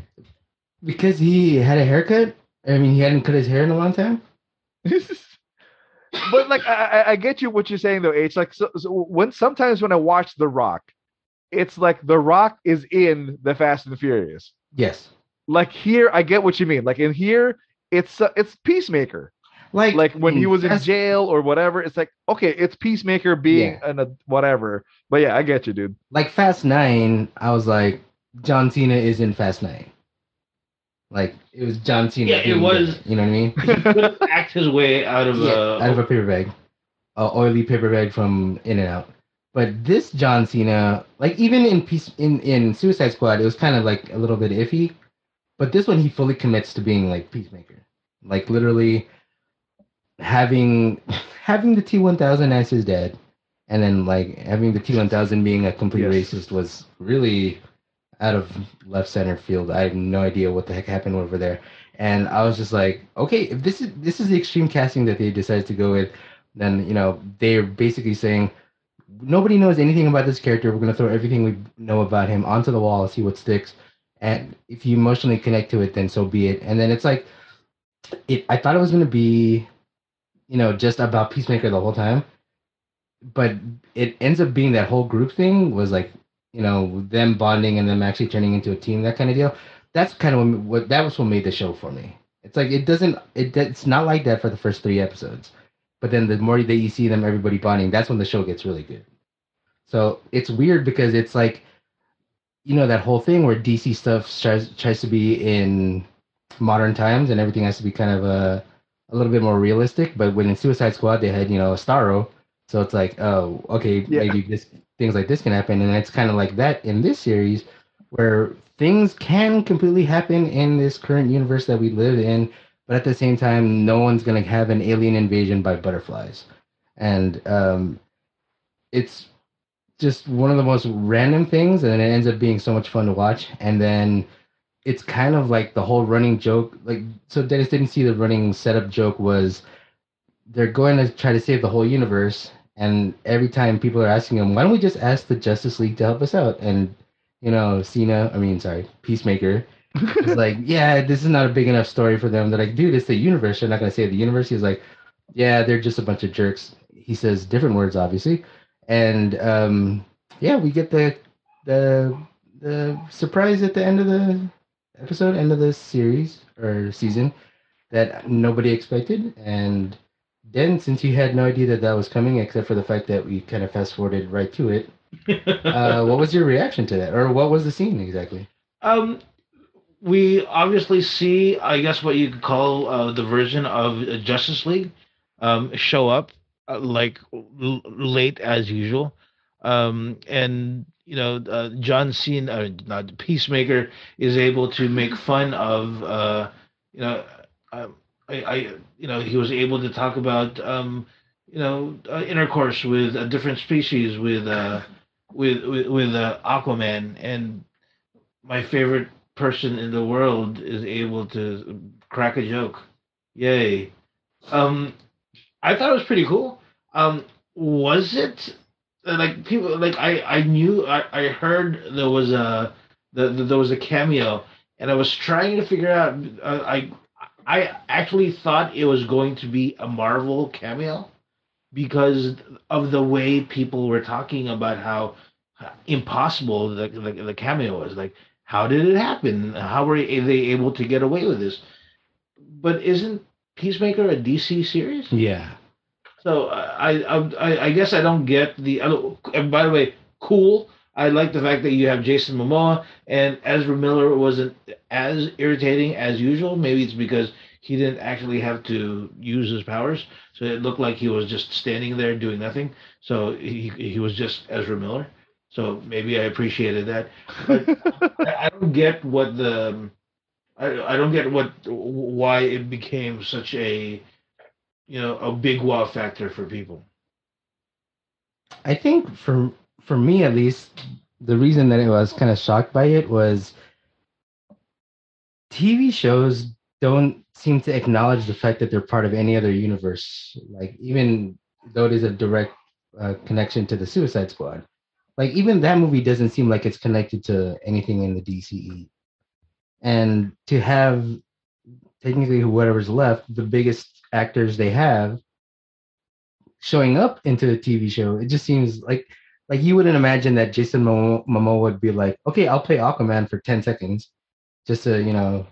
Because he had a haircut. I mean, he hadn't cut his hair in a long time. but like, I, I- get you what you're saying though, It's Like, so, so when sometimes when I watch The Rock, it's like The Rock is in the Fast and the Furious. Yes. Like here, I get what you mean. Like in here, it's uh, it's Peacemaker. Like Like when he was in jail or whatever, it's like okay, it's Peacemaker being an a whatever. But yeah, I get you, dude. like Fast Nine, I was like, John Cena is in Fast Nine. Like it was John Cena. Yeah, it was- there, You know what I mean? He could act his way out of yeah, uh, out of a paper bag, a oily paper bag from In and Out. But this John Cena, like even in Peace in in Suicide Squad, it was kind of like a little bit iffy. But this one, he fully commits to being like Peacemaker, like literally having having the T one thousand as his dad, and then like having the T one thousand being a complete Yes. racist was really out of left center field. I have no idea what the heck happened over there. And I was just like, okay, if this is this is the extreme casting that they decided to go with, then you know they're basically saying nobody knows anything about this character. We're gonna throw everything we know about him onto the wall, and see what sticks. And if you emotionally connect to it, then so be it. And then it's like, it. I thought it was gonna be, you know, just about Peacemaker the whole time, but it ends up being that whole group thing was like, you know, them bonding and them actually turning into a team, that kind of deal. That's kind of what, what that was what made the show for me. It's like it doesn't. It it's not like that for the first three episodes, but then the more that you see them, everybody bonding, that's when the show gets really good. So it's weird because it's like, you know, that whole thing where DC stuff tries tries to be in modern times and everything has to be kind of a a little bit more realistic. But when in Suicide Squad they had you know Starro, so it's like oh okay Yeah. maybe this things like this can happen, and it's kind of like that in this series where things can completely happen in this current universe that we live in, but at the same time, no one's gonna have an alien invasion by butterflies, and um, it's just one of the most random things, and it ends up being so much fun to watch. And then it's kind of like the whole running joke. Like, so Dennis didn't see the running setup joke was they're going to try to save the whole universe, and every time people are asking him, why don't we just ask the Justice League to help us out? And you know, Cena, I mean, sorry, Peacemaker. It's like, yeah, this is not a big enough story for them. They're like, dude, it's the universe. You're not gonna save the universe. He's like, yeah, they're just a bunch of jerks. He says different words, obviously, and um, yeah, we get the the the surprise at the end of the episode, end of the series or season that nobody expected. And then, since you had no idea that that was coming, except for the fact that we kind of fast forwarded right to it, uh, what was your reaction to that, or what was the scene exactly? Um, we obviously see, I guess, what you could call uh, the version of Justice League um, show up uh, like l- late as usual, um, and you know, uh, John Cena, uh, not Peacemaker, is able to make fun of, uh, you know, um, I, I, you know, he was able to talk about, um, you know, uh, intercourse with a different species, with, uh, with, with, with uh, Aquaman, and my favorite person in the world is able to crack a joke. Yay! Um, I thought it was pretty cool. Um, was it like people like I I knew I, I heard there was a the, the, there was a cameo and I was trying to figure out uh, I I actually thought it was going to be a Marvel cameo because of the way people were talking about how impossible the the, the cameo was like how did it happen how were they able to get away with this but isn't Peacemaker a DC series Yeah. so uh, I, I I guess I don't get the. And by the way, cool. I like the fact that you have Jason Momoa and Ezra Miller wasn't as irritating as usual. Maybe it's because he didn't actually have to use his powers, so it looked like he was just standing there doing nothing. So he he was just Ezra Miller. So maybe I appreciated that. But I I don't get what the. I, I don't get what why it became such a you know a big wow factor for people. I think for for me at least, the reason that I was kind of shocked by it was TV shows don't seem to acknowledge the fact that they're part of any other universe. Like even though it is a direct uh, connection to the Suicide Squad, like even that movie doesn't seem like it's connected to anything in the DCE. And to have technically whatever's left, the biggest actors they have showing up into the TV show, it just seems like like you wouldn't imagine that Jason Momoa, would be like, okay, I'll play Aquaman for ten seconds, just to you know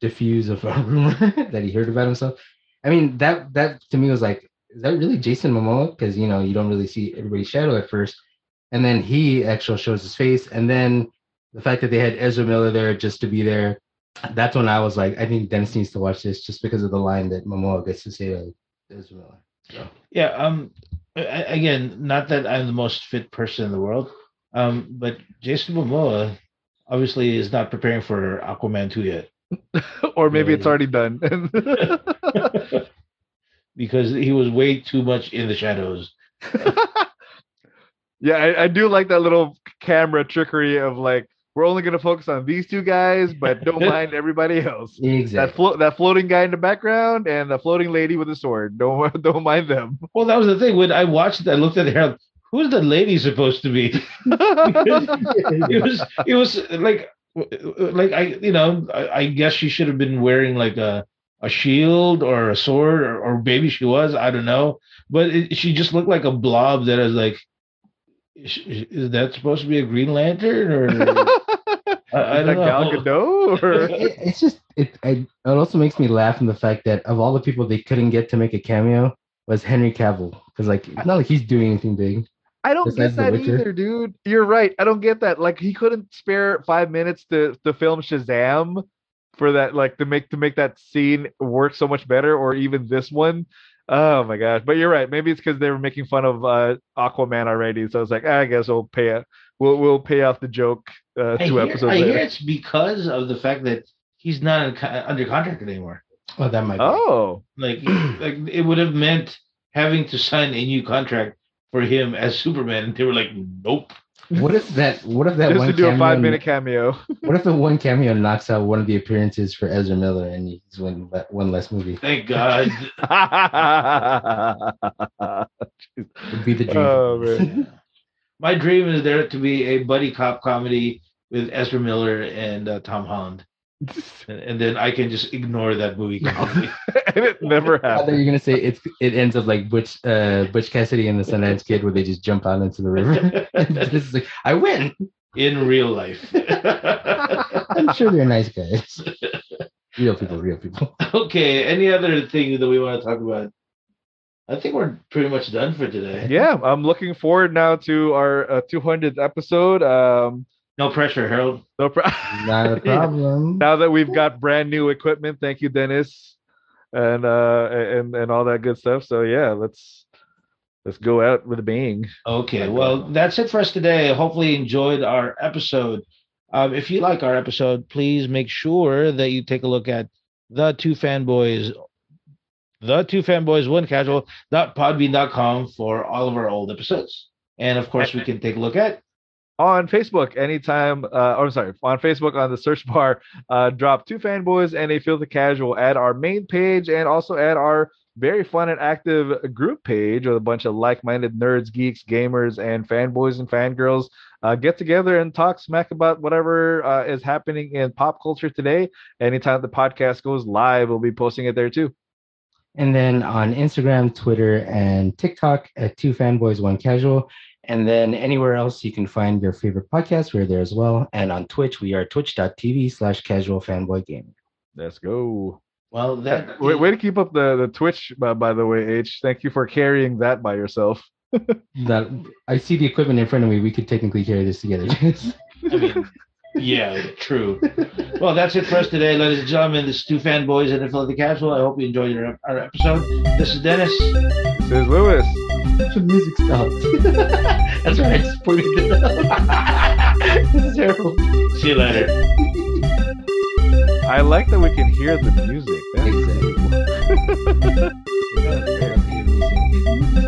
diffuse of a rumor that he heard about himself. I mean that that to me was like, is that really Jason Momoa? Because you know you don't really see everybody's shadow at first, and then he actually shows his face, and then the fact that they had Ezra Miller there just to be there. That's when I was like, I think Dennis needs to watch this just because of the line that Momoa gets to say to Ezra Miller. So. Yeah. Um. Again, not that I'm the most fit person in the world. Um. But Jason Momoa obviously is not preparing for Aquaman two yet or maybe it's already done. because he was way too much in the shadows. yeah, I, I do like that little camera trickery of like we're only gonna focus on these two guys, but don't mind everybody else. That Exactly. flo- that floating guy in the background and the floating lady with a sword. Don't don't mind them. Well, that was the thing. When I watched it, I looked at her. Who's the lady supposed to be? it was it was like like I you know I, I guess she should have been wearing like a a shield or a sword or, or maybe she was I don't know but it, she just looked like a blob that is like is, is that supposed to be a Green Lantern or I, I don't Gal Gadot or It- it's just it. I, it also makes me laugh in the fact that of all the people they couldn't get to make a cameo was Henry Cavill because like it's not like he's doing anything big. I don't Besides get that either, dude. You're right. I don't get that. Like he couldn't spare five minutes to to film Shazam for that, like to make to make that scene work so much better, or even this one. Oh my gosh! But you're right. Maybe it's because they were making fun of uh, Aquaman already, so it's like "Ah, I guess we'll pay it. We'll we'll pay off the joke uh, I, two hear, episodes I later. hear it's because of the fact that he's not in under contract anymore Oh, that might. Be. Oh, like like it would have meant having to sign a new contract for him as Superman and they were like nope What if that? What if that just one to do a cameo? five minute cameo. What if the one cameo knocks out one of the appearances for Ezra Miller and he's one le- one less movie? thank god Would be the dream. Oh, my dream is there to be a buddy cop comedy with Ezra Miller and uh, Tom Holland and, and then I can just ignore that movie completely. and it never I happened. You're gonna say it's it ends up like Butch uh Butch Cassidy and the Sundance Kid where they just jump out into the river. this is like I win. In real life. I'm sure they're nice guys. Real people, real people. okay. Any other thing that we want to talk about? I think we're pretty much done for today. Yeah, I'm looking forward now to our uh, 200th episode. Um, No pressure, Harold. no pro- Not a problem. now that we've got brand new equipment, thank you, Dennis, and uh, and and all that good stuff. So yeah, let's let's go out with a bang. Okay, well, that's it for us today. Hopefully, you enjoyed our episode. Um, if you like our episode, please make sure that you take a look at the two fanboys, the two fanboys, one casual dot podbean.com for all of our old episodes. And of course, we can take a look at on Facebook anytime. Uh, or sorry, on Facebook on the search bar, uh, drop two fanboys and a filthy casual. Add our main page and also add our very fun and active group page with a bunch of like-minded nerds, geeks, gamers, and fanboys and fangirls. Uh, get together and talk smack about whatever uh, is happening in pop culture today. Anytime the podcast goes live, we'll be posting it there too. And then on Instagram, Twitter, and TikTok at two fanboys, one casual. And then anywhere else you can find your favorite podcast, we're there as well. And on Twitch, we are twitch.tv slash casual fanboy gaming. Let's go. well that Way, way to keep up the, the Twitch, uh, by the way, H. Thank you for carrying that by yourself. That I see the equipment in front of me. We could technically carry this together. I mean, yeah, true. Well, that's it for us today, ladies and gentlemen. This is two fanboys and the Filthy Casual. I hope you enjoyed your, our episode. This is Dennis. This is Lewis. the music stopped. That's right. I just pointed it out. this is terrible. See you later. I like that we can hear the music. That's Exactly. cool.